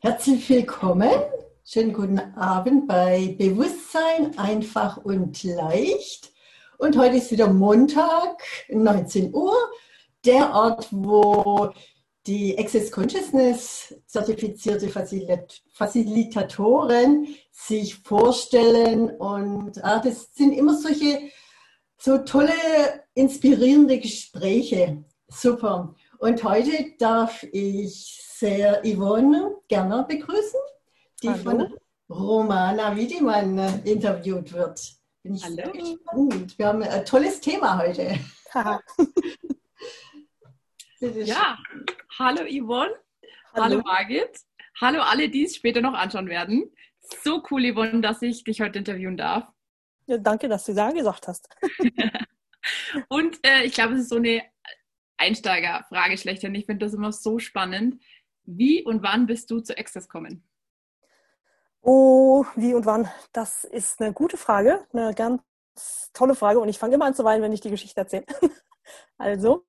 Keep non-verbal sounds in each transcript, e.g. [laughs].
Herzlich willkommen. Schönen guten Abend bei Bewusstsein einfach und leicht. Und heute ist wieder Montag, 19 Uhr, der Ort, wo die Access Consciousness zertifizierte Facilitatoren sich vorstellen. Und ah, das sind immer solche so tolle, inspirierende Gespräche. Super. Und heute darf ich sehr Yvonne Gerner begrüßen, die Hallo. von Romana Wiedemann interviewt wird. Bin ich Hallo. sehr gespannt. Wir haben ein tolles Thema heute. [laughs] ja, hallo Yvonne, hallo. hallo Margit, hallo alle, die es später noch anschauen werden. So cool, Yvonne, dass ich dich heute interviewen darf. Ja, danke, dass du da gesagt hast. [laughs] [laughs] Und äh, ich glaube, es ist so eine Einsteigerfrage schlechthin. Ich finde das immer so spannend. Wie und wann bist du zu Access kommen? Oh, wie und wann? Das ist eine gute Frage, eine ganz tolle Frage. Und ich fange immer an zu weinen, wenn ich die Geschichte erzähle. [laughs] also,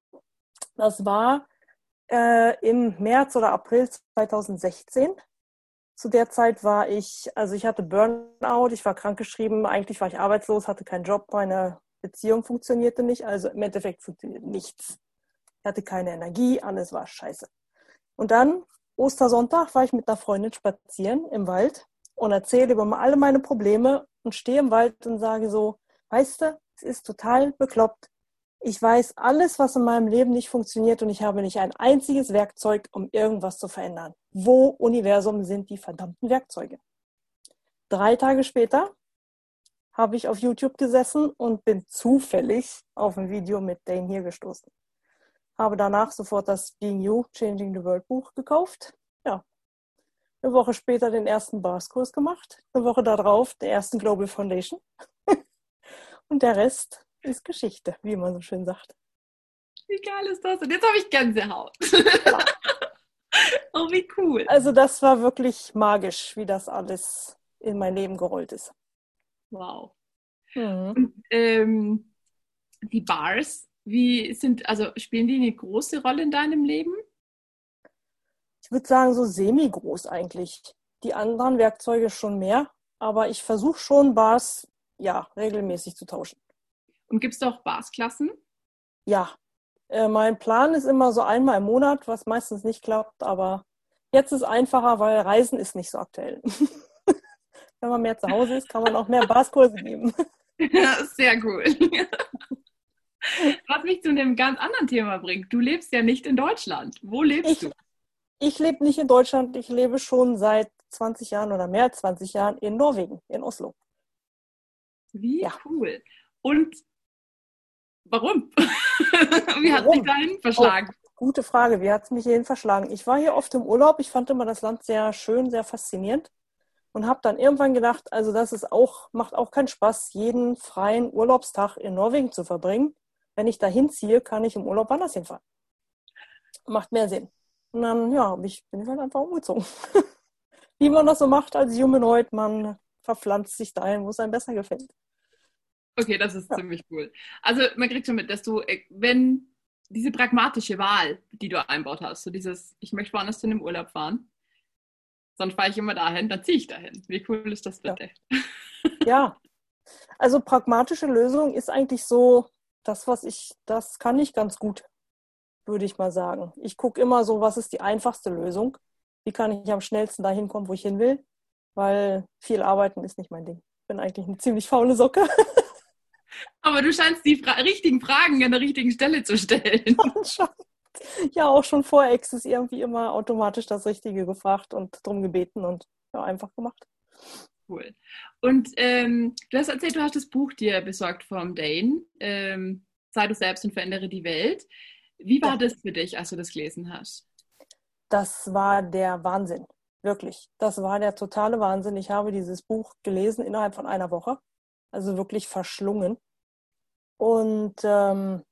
das war äh, im März oder April 2016. Zu der Zeit war ich, also ich hatte Burnout, ich war krankgeschrieben, eigentlich war ich arbeitslos, hatte keinen Job, meine Beziehung funktionierte nicht, also im Endeffekt funktioniert nichts. Ich hatte keine Energie, alles war scheiße. Und dann, Ostersonntag, war ich mit einer Freundin spazieren im Wald und erzähle über alle meine Probleme und stehe im Wald und sage so, weißt du, es ist total bekloppt. Ich weiß alles, was in meinem Leben nicht funktioniert und ich habe nicht ein einziges Werkzeug, um irgendwas zu verändern. Wo, Universum, sind die verdammten Werkzeuge? Drei Tage später habe ich auf YouTube gesessen und bin zufällig auf ein Video mit Dane hier gestoßen. Habe danach sofort das Being You, Changing the World Buch gekauft. Ja. Eine Woche später den ersten Bars-Kurs gemacht. Eine Woche darauf den ersten Global Foundation. [laughs] und der Rest ist Geschichte, wie man so schön sagt. Wie geil ist das? Und jetzt habe ich Gänsehaut. [laughs] oh, wie cool. Also das war wirklich magisch, wie das alles in mein Leben gerollt ist. Wow. Mhm. Und, ähm, die Bars, wie sind, also spielen die eine große Rolle in deinem Leben? Ich würde sagen, so semi-groß eigentlich. Die anderen Werkzeuge schon mehr, aber ich versuche schon Bars ja regelmäßig zu tauschen. Und gibt es auch Barsklassen? Ja. Äh, mein Plan ist immer so einmal im Monat, was meistens nicht klappt, aber jetzt ist es einfacher, weil Reisen ist nicht so aktuell. [laughs] Wenn man mehr zu Hause ist, kann man auch mehr Barskurse geben. [laughs] Ja, sehr cool. Was mich zu einem ganz anderen Thema bringt. Du lebst ja nicht in Deutschland. Wo lebst ich, du? Ich lebe nicht in Deutschland. Ich lebe schon seit 20 Jahren oder mehr als 20 Jahren in Norwegen, in Oslo. Wie ja. cool. Und warum? [laughs] Wie hat warum? sich dahin verschlagen? Oh, gute Frage. Wie hat es mich hierhin verschlagen? Ich war hier oft im Urlaub. Ich fand immer das Land sehr schön, sehr faszinierend und habe dann irgendwann gedacht, also das ist auch, macht auch keinen Spaß, jeden freien Urlaubstag in Norwegen zu verbringen wenn ich da hinziehe, kann ich im Urlaub anders hinfahren. Macht mehr Sinn. Und dann, ja, ich, bin ich halt einfach umgezogen. [laughs] Wie man das so macht als Humanoid, man verpflanzt sich dahin, wo es einem besser gefällt. Okay, das ist ja. ziemlich cool. Also man kriegt schon mit, dass du, äh, wenn diese pragmatische Wahl, die du einbaut hast, so dieses, ich möchte woanders in den Urlaub fahren, sonst fahre ich immer dahin, dann ziehe ich dahin. Wie cool ist das bitte? Ja. ja. Also pragmatische Lösung ist eigentlich so, das, was ich, das kann ich ganz gut, würde ich mal sagen. Ich gucke immer so, was ist die einfachste Lösung? Wie kann ich am schnellsten dahin kommen, wo ich hin will? Weil viel arbeiten ist nicht mein Ding. Ich bin eigentlich eine ziemlich faule Socke. [laughs] Aber du scheinst die Fra richtigen Fragen an der richtigen Stelle zu stellen. [laughs] ja, auch schon vor Ex ist irgendwie immer automatisch das Richtige gefragt und drum gebeten und ja, einfach gemacht. Cool. Und ähm, du hast erzählt, du hast das Buch dir besorgt vom Dane. Ähm, Sei du selbst und verändere die Welt. Wie war ja. das für dich, als du das gelesen hast? Das war der Wahnsinn. Wirklich. Das war der totale Wahnsinn. Ich habe dieses Buch gelesen innerhalb von einer Woche. Also wirklich verschlungen. Und ähm,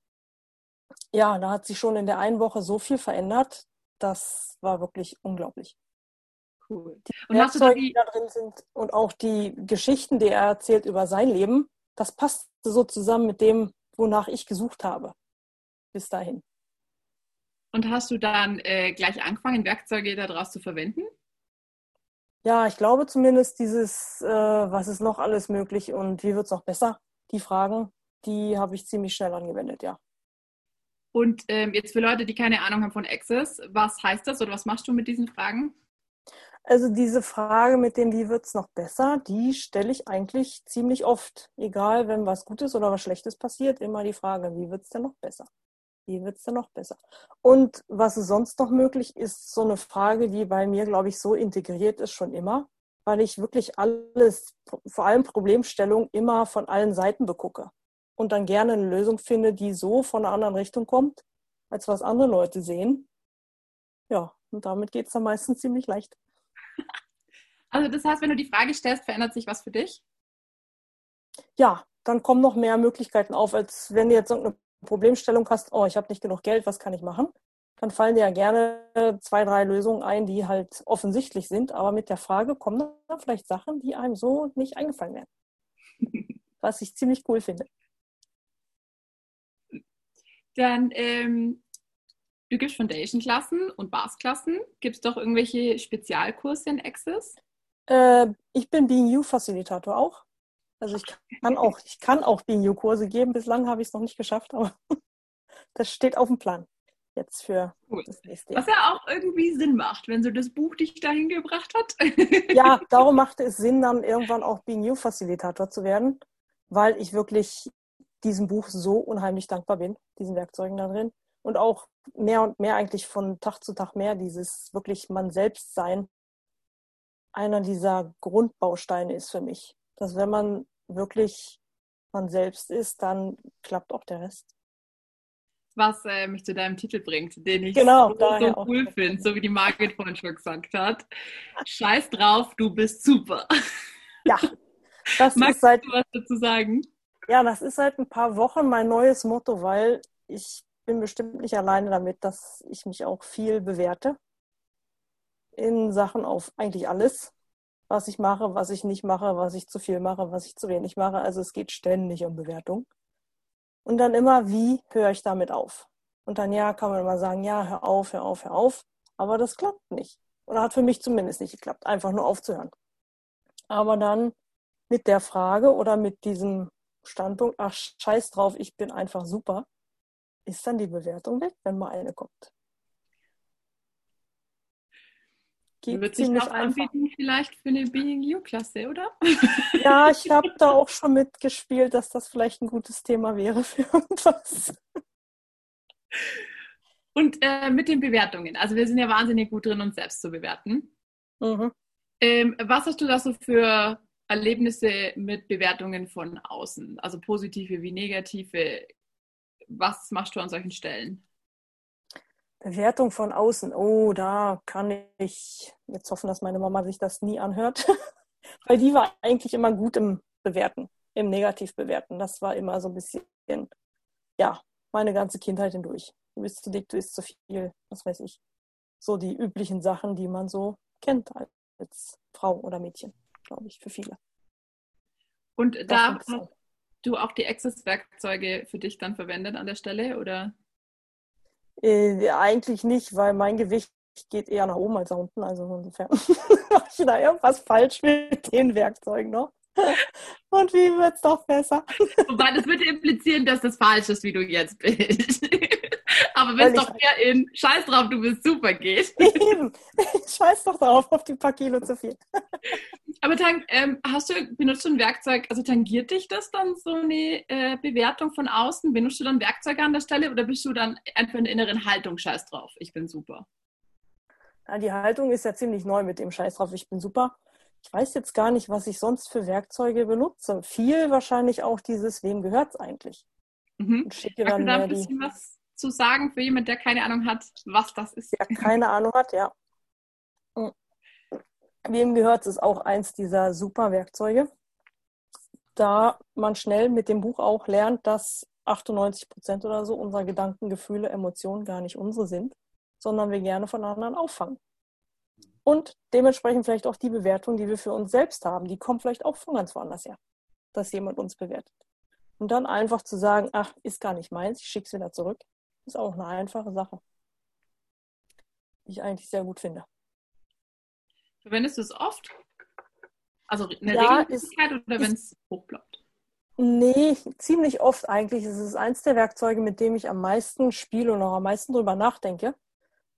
ja, da hat sich schon in der einen Woche so viel verändert. Das war wirklich unglaublich. Cool. Und hast du die... da drin sind und auch die Geschichten, die er erzählt über sein Leben, das passt so zusammen mit dem, wonach ich gesucht habe. Bis dahin. Und hast du dann äh, gleich angefangen, Werkzeuge daraus zu verwenden? ja, ich glaube zumindest dieses, äh, was ist noch alles möglich und wie wird es noch besser? Die Fragen, die habe ich ziemlich schnell angewendet, ja. Und ähm, jetzt für Leute, die keine Ahnung haben von Access, was heißt das oder was machst du mit diesen Fragen? Also diese Frage mit dem, wie wird es noch besser, die stelle ich eigentlich ziemlich oft. Egal, wenn was Gutes oder was Schlechtes passiert, immer die Frage, wie wird es denn noch besser? Wie wird es denn noch besser? Und was ist sonst noch möglich, ist so eine Frage, die bei mir, glaube ich, so integriert ist schon immer, weil ich wirklich alles, vor allem Problemstellung, immer von allen Seiten begucke und dann gerne eine Lösung finde, die so von einer anderen Richtung kommt, als was andere Leute sehen. Ja, und damit geht es dann meistens [laughs] ziemlich leicht. Also das heißt, wenn du die Frage stellst, verändert sich was für dich? Ja, dann kommen noch mehr Möglichkeiten auf, als wenn du jetzt irgendeine Problemstellung hast, oh, ich habe nicht genug Geld, was kann ich machen? Dann fallen dir ja gerne zwei, drei Lösungen ein, die halt offensichtlich sind, aber mit der Frage kommen dann vielleicht Sachen, die einem so nicht eingefallen wären. [laughs] was ich ziemlich cool finde. Dann, ähm, du gibst Foundation-Klassen und Bars-Klassen. Gibt es doch irgendwelche Spezialkurse in Access? Äh, ich bin Being You-Facilitator auch. Also ich kann auch, ich kann auch Being You-Kurse geben. Bislang habe ich es noch nicht geschafft, aber [laughs] das steht auf dem Plan jetzt für cool. das nächste Jahr. Was ja auch irgendwie Sinn macht, wenn so das Buch dich dahin gebracht hat. ja, [laughs] darum machte es Sinn, dann irgendwann auch Being You-Facilitator zu werden, weil ich wirklich diesem Buch so unheimlich dankbar bin, diesen Werkzeugen da drin. Und auch mehr und mehr eigentlich von Tag zu Tag mehr dieses wirklich man selbst sein einer dieser Grundbausteine ist für mich. Dass wenn man wirklich man selbst ist, dann klappt auch der Rest. Was äh, mich zu deinem Titel bringt, den ich genau, so, so cool finde, so wie die Margit vorhin schon gesagt hat. Scheiß drauf, du bist super. Ja, [laughs] das Magst ist seit, du was dazu sagen? Ja, das ist seit ein paar Wochen mein neues Motto, weil ich bin bestimmt nicht alleine damit, dass ich mich auch viel bewerte in Sachen auf eigentlich alles, was ich mache, was ich nicht mache, was ich zu viel mache, was ich zu wenig mache. Also es geht ständig um Bewertung. Und dann immer, wie höre ich damit auf? Und dann ja, kann man immer sagen, ja, hör auf, hör auf, hör auf. Aber das klappt nicht. Oder hat für mich zumindest nicht geklappt, einfach nur aufzuhören. Aber dann mit der Frage oder mit diesem Standpunkt, ach scheiß drauf, ich bin einfach super, ist dann die Bewertung weg, wenn mal eine kommt. Geht Wird sich auch anbieten vielleicht für eine Being You-Klasse, oder? Ja, ich [laughs] habe da auch schon mitgespielt, dass das vielleicht ein gutes Thema wäre für [laughs] irgendwas. Und äh, mit den Bewertungen. Also wir sind ja wahnsinnig gut drin, uns selbst zu bewerten. Mhm. Ähm, was hast du da so für Erlebnisse mit Bewertungen von außen? Also positive wie negative. Was machst du an solchen Stellen? Bewertung von außen. Oh, da kann ich jetzt hoffen, dass meine Mama sich das nie anhört. [laughs] Weil die war eigentlich immer gut im Bewerten, im Negativbewerten. Das war immer so ein bisschen, ja, meine ganze Kindheit hindurch. Du bist zu dick, du isst zu viel, was weiß ich. So die üblichen Sachen, die man so kennt als Frau oder Mädchen, glaube ich, für viele. Und da du auch die Access-Werkzeuge für dich dann verwendet an der Stelle, oder? Äh, eigentlich nicht, weil mein Gewicht geht eher nach oben als nach unten. Also insofern [laughs] mache ich da irgendwas falsch mit den Werkzeugen noch. [laughs] Und wie wird es doch besser? Wobei das würde implizieren, dass das falsch ist, wie du jetzt bist. [laughs] Aber wenn es doch eher in Scheiß drauf, du bist super geht. [laughs] Eben. Scheiß doch drauf, auf die paar Kilo zu viel. Aber Tang, ähm, hast du, benutzt du ein Werkzeug, also tangiert dich das dann so eine äh, Bewertung von außen? Benutzt du dann Werkzeuge an der Stelle oder bist du dann einfach in der inneren Haltung Scheiß drauf, ich bin super? Ja, die Haltung ist ja ziemlich neu mit dem Scheiß drauf, ich bin super. Ich weiß jetzt gar nicht, was ich sonst für Werkzeuge benutze. Viel wahrscheinlich auch dieses, wem gehört es eigentlich? Mhm. Und schicke dann da ein bisschen die... was zu sagen für jemanden, der keine Ahnung hat, was das ist? Der keine Ahnung hat, ja. Hm. Wem gehört es auch eins dieser super Werkzeuge, da man schnell mit dem Buch auch lernt, dass 98 Prozent oder so unserer Gedanken, Gefühle, Emotionen gar nicht unsere sind, sondern wir gerne von anderen auffangen. Und dementsprechend vielleicht auch die Bewertung, die wir für uns selbst haben, die kommt vielleicht auch von ganz woanders her, dass jemand uns bewertet. Und dann einfach zu sagen, ach, ist gar nicht meins, ich schicke es wieder zurück, ist auch eine einfache Sache, die ich eigentlich sehr gut finde. Verwendest du es oft? Also eine Ja, Regelmäßigkeit oder wenn es hochploppt? Nee, ziemlich oft eigentlich. Es ist eins der Werkzeuge, mit dem ich am meisten spiele und auch am meisten drüber nachdenke,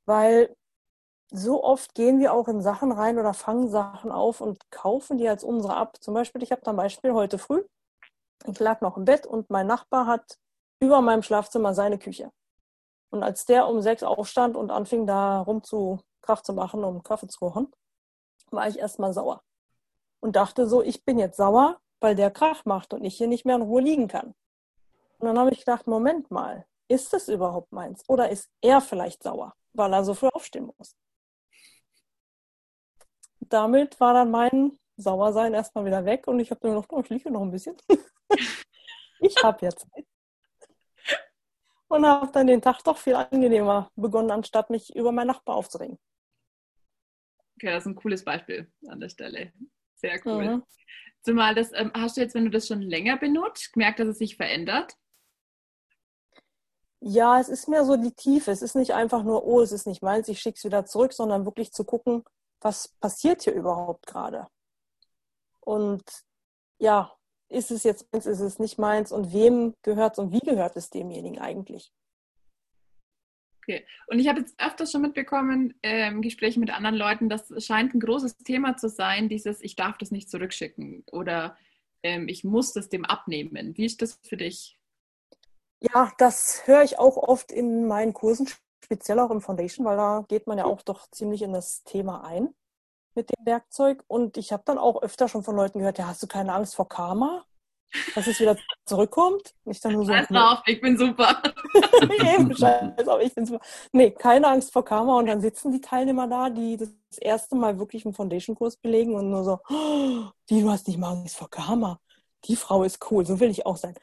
weil so oft gehen wir auch in Sachen rein oder fangen Sachen auf und kaufen die als unsere ab. Zum Beispiel, ich habe da ein Beispiel heute früh. Ich lag noch im Bett und mein Nachbar hat über meinem Schlafzimmer seine Küche. Und als der um sechs aufstand und anfing da rum zu Krach zu machen, um Kaffee zu kochen, war ich erstmal sauer. Und dachte so, ich bin jetzt sauer, weil der Krach macht und ich hier nicht mehr in Ruhe liegen kann. Und dann habe ich gedacht, Moment mal, ist das überhaupt meins? Oder ist er vielleicht sauer, weil er so früh aufstehen muss? Damit war dann mein Sauersein erstmal wieder weg und ich habe nur noch, oh, ich liege noch ein bisschen. [laughs] ich habe jetzt Zeit. Und habe dann den Tag doch viel angenehmer begonnen, anstatt mich über meinen Nachbar aufzuregen. Okay, das ist ein cooles Beispiel an der Stelle. Sehr cool. Mhm. Zumal das, ähm, hast du jetzt, wenn du das schon länger benutzt, gemerkt, dass es sich verändert? Ja, es ist mehr so die Tiefe. Es ist nicht einfach nur, oh, es ist nicht meins, ich schicke es wieder zurück, sondern wirklich zu gucken, was passiert hier überhaupt gerade. Und ja, ist es jetzt meins, ist es nicht meins und wem gehört es und wie gehört es demjenigen eigentlich? Okay. Und ich habe jetzt öfters schon mitbekommen, ähm, Gespräche mit anderen Leuten, das scheint ein großes Thema zu sein, dieses Ich darf das nicht zurückschicken oder ähm, ich muss das dem abnehmen. Wie ist das für dich? Ja, das höre ich auch oft in meinen Kursen, speziell auch im Foundation, weil da geht man ja auch doch ziemlich in das Thema ein mit dem Werkzeug. Und ich habe dann auch öfter schon von Leuten gehört, ja, hast du keine Angst vor Karma? Dass es wieder zurückkommt? Und ich dann nur so, Scheiß drauf, ich bin super. [laughs] Eben, scheiß auf, ich bin super. Nee, keine Angst vor Karma. Und dann sitzen die Teilnehmer da, die das erste Mal wirklich einen Foundation-Kurs belegen und nur so, oh, die, du hast nicht mal Angst vor Karma. Die Frau ist cool, so will ich auch sein.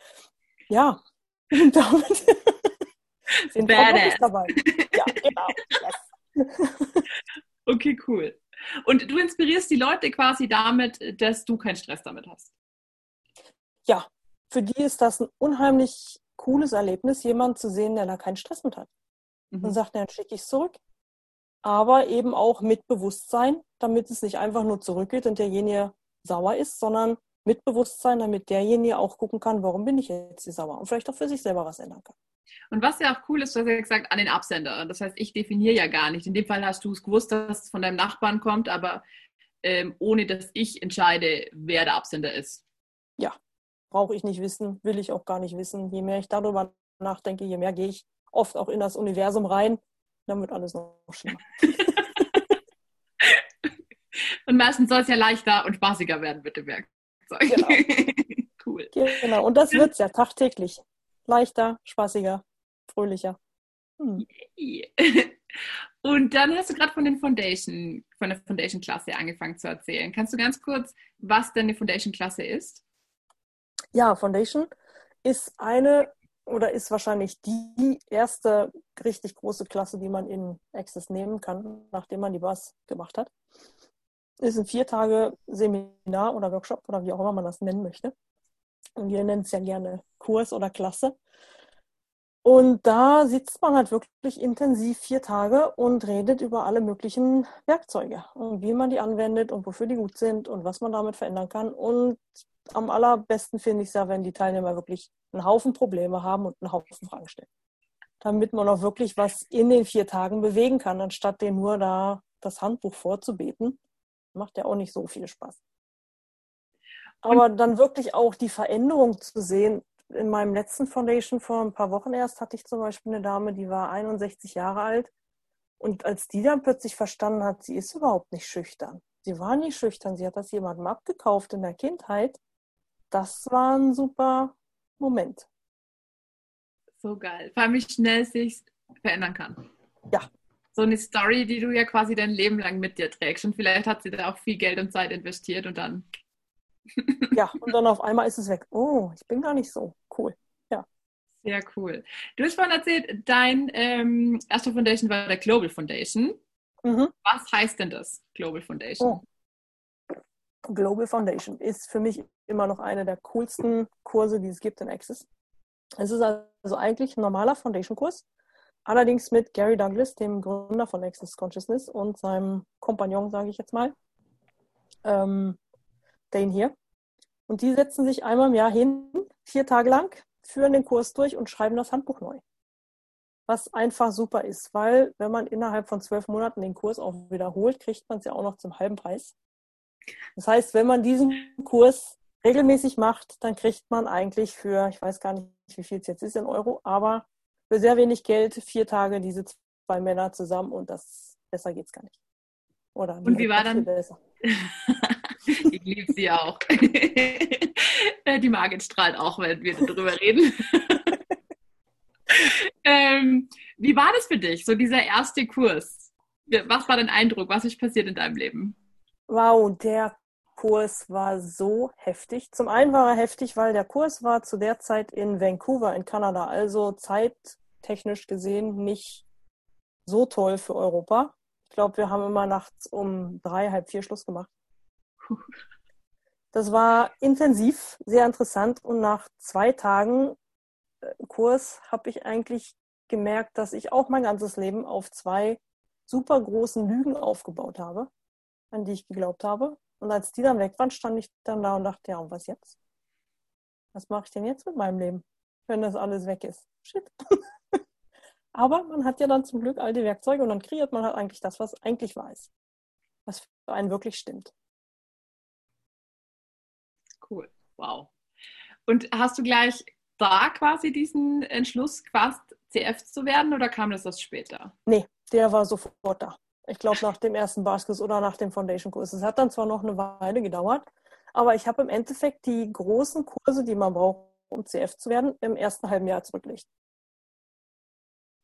Ja, und [laughs] damit [laughs] sind wir dabei. Ja, genau. Yes. Okay, cool. Und du inspirierst die Leute quasi damit, dass du keinen Stress damit hast. ja, für die ist das ein unheimlich cooles Erlebnis, jemanden zu sehen, der da keinen Stress mit hat. Und Mhm. sagt, dann schicke ich es zurück. Aber eben auch mit Bewusstsein, damit es nicht einfach nur zurückgeht und derjenige sauer ist, sondern mit Bewusstsein, damit derjenige auch gucken kann, warum bin ich jetzt hier sauer und vielleicht auch für sich selber was ändern kann. Und was ja auch cool ist, du hast ja gesagt, an den Absender. Das heißt, ich definiere ja gar nicht. In dem Fall hast du es gewusst, dass es von deinem Nachbarn kommt, aber ähm, ohne dass ich entscheide, wer der Absender ist. Brauche ich nicht wissen, will ich auch gar nicht wissen. Je mehr ich darüber nachdenke, je mehr gehe ich oft auch in das Universum rein, dann wird alles noch schlimmer. [laughs] Und meistens soll es ja leichter und spaßiger werden mit dem Werkzeug. Genau. [laughs] cool. Genau, und das wird's ja tagtäglich. Leichter, spaßiger, fröhlicher. Hm. [laughs] Und dann hast du gerade von den Foundation, von der Foundation-Klasse angefangen zu erzählen. Kannst du ganz kurz, was denn eine Foundation-Klasse ist? Ja, Foundation ist eine oder ist wahrscheinlich die erste richtig große Klasse, die man in Access nehmen kann, nachdem man die BAS gemacht hat. Ist ein vier Tage Seminar oder Workshop oder wie auch immer man das nennen möchte. Und wir nennen es ja gerne Kurs oder Klasse. Und da sitzt man halt wirklich intensiv vier Tage und redet über alle möglichen Werkzeuge und wie man die anwendet und wofür die gut sind und was man damit verändern kann. Und am allerbesten finde ich es ja, wenn die Teilnehmer wirklich einen Haufen Probleme haben und einen Haufen Fragen stellen. Damit man auch wirklich was in den vier Tagen bewegen kann, anstatt denen nur da das Handbuch vorzubeten. Macht ja auch nicht so viel Spaß. Aber dann wirklich auch die Veränderung zu sehen. In meinem letzten Foundation vor ein paar Wochen erst hatte ich zum Beispiel eine Dame, die war 61 Jahre alt. Und als die dann plötzlich verstanden hat, sie ist überhaupt nicht schüchtern. Sie war nie schüchtern. Sie hat das jemandem abgekauft in der Kindheit. Das war ein super Moment. So geil. Vor allem, wie schnell sich verändern kann. Ja. So eine Story, die du ja quasi dein Leben lang mit dir trägst. Und vielleicht hat sie da auch viel Geld und Zeit investiert und dann. Ja, [laughs] und dann auf einmal ist es weg. Oh, ich bin gar nicht so cool. Sehr cool. Du hast vorhin erzählt, dein ähm, erster Foundation war der Global Foundation. Mhm. Was heißt denn das, Global Foundation? Oh. Global Foundation ist für mich immer noch eine der coolsten Kurse, die es gibt in Access. Es ist also eigentlich ein normaler Foundation-Kurs, allerdings mit Gary Douglas, dem Gründer von Access Consciousness und seinem Kompagnon, sage ich jetzt mal. Ähm, Dane hier. Und die setzen sich einmal im Jahr hin, vier Tage lang, führen den Kurs durch und schreiben das Handbuch neu. Was einfach super ist, weil wenn man innerhalb von zwölf Monaten den Kurs auch wiederholt, kriegt man es ja auch noch zum halben Preis. Das heißt, wenn man diesen Kurs regelmäßig macht, dann kriegt man eigentlich für, ich weiß gar nicht, wie viel es jetzt ist in Euro, aber für sehr wenig Geld vier Tage diese zwei Männer zusammen und das besser geht's gar nicht. Oder und wie war dann? [laughs] ich liebe sie auch. [laughs] Die Margit strahlt auch, wenn wir darüber reden. [laughs] ähm, wie war das für dich, so dieser erste Kurs? Was war dein Eindruck? Was ist passiert in deinem Leben? Wow, der Kurs war so heftig. Zum einen war er heftig, weil der Kurs war zu der Zeit in Vancouver in Kanada, also zeittechnisch gesehen nicht so toll für Europa. Ich glaube, wir haben immer nachts um drei, halb vier Schluss gemacht. Das war intensiv, sehr interessant und nach zwei Tagen äh, Kurs habe ich eigentlich gemerkt, dass ich auch mein ganzes Leben auf zwei super großen Lügen aufgebaut habe, an die ich geglaubt habe. Und als die dann weg waren, stand ich dann da und dachte, ja, und was jetzt? Was mache ich denn jetzt mit meinem Leben, wenn das alles weg ist? Shit. [laughs] Aber man hat ja dann zum Glück all die Werkzeuge und dann kreiert man halt eigentlich das, was eigentlich weiß. Was für einen wirklich stimmt. Wow. Und hast du gleich da quasi diesen Entschluss quasi CF zu werden oder kam das erst später? Nee, der war sofort da. Ich glaube nach dem ersten Baskurs oder nach dem Foundation-Kurs. Es hat dann zwar noch eine Weile gedauert, aber ich habe im Endeffekt die großen Kurse, die man braucht, um CF zu werden, im ersten halben Jahr zurückgelegt.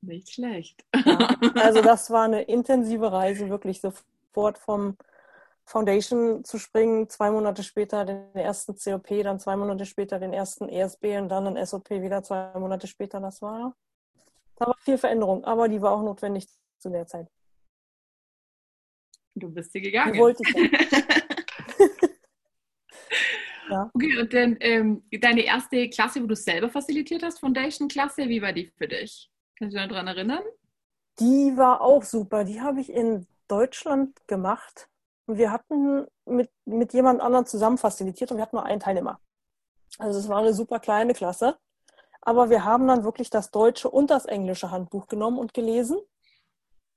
Nicht schlecht. Ja, [laughs] also das war eine intensive Reise, wirklich sofort vom Foundation zu springen, zwei Monate später den ersten COP, dann zwei Monate später den ersten ESB und dann den SOP wieder zwei Monate später. Das war, da war viel Veränderung, aber die war auch notwendig zu der Zeit. Du bist sie gegangen. Die wollte ich ja. [laughs] Okay, und dann ähm, deine erste Klasse, wo du selber facilitiert hast, Foundation-Klasse, wie war die für dich? Kannst du dich daran erinnern? Die war auch super. Die habe ich in Deutschland gemacht. Wir hatten mit, mit jemand anderem zusammen facilitiert und wir hatten nur einen Teilnehmer. Also es war eine super kleine Klasse. Aber wir haben dann wirklich das deutsche und das englische Handbuch genommen und gelesen.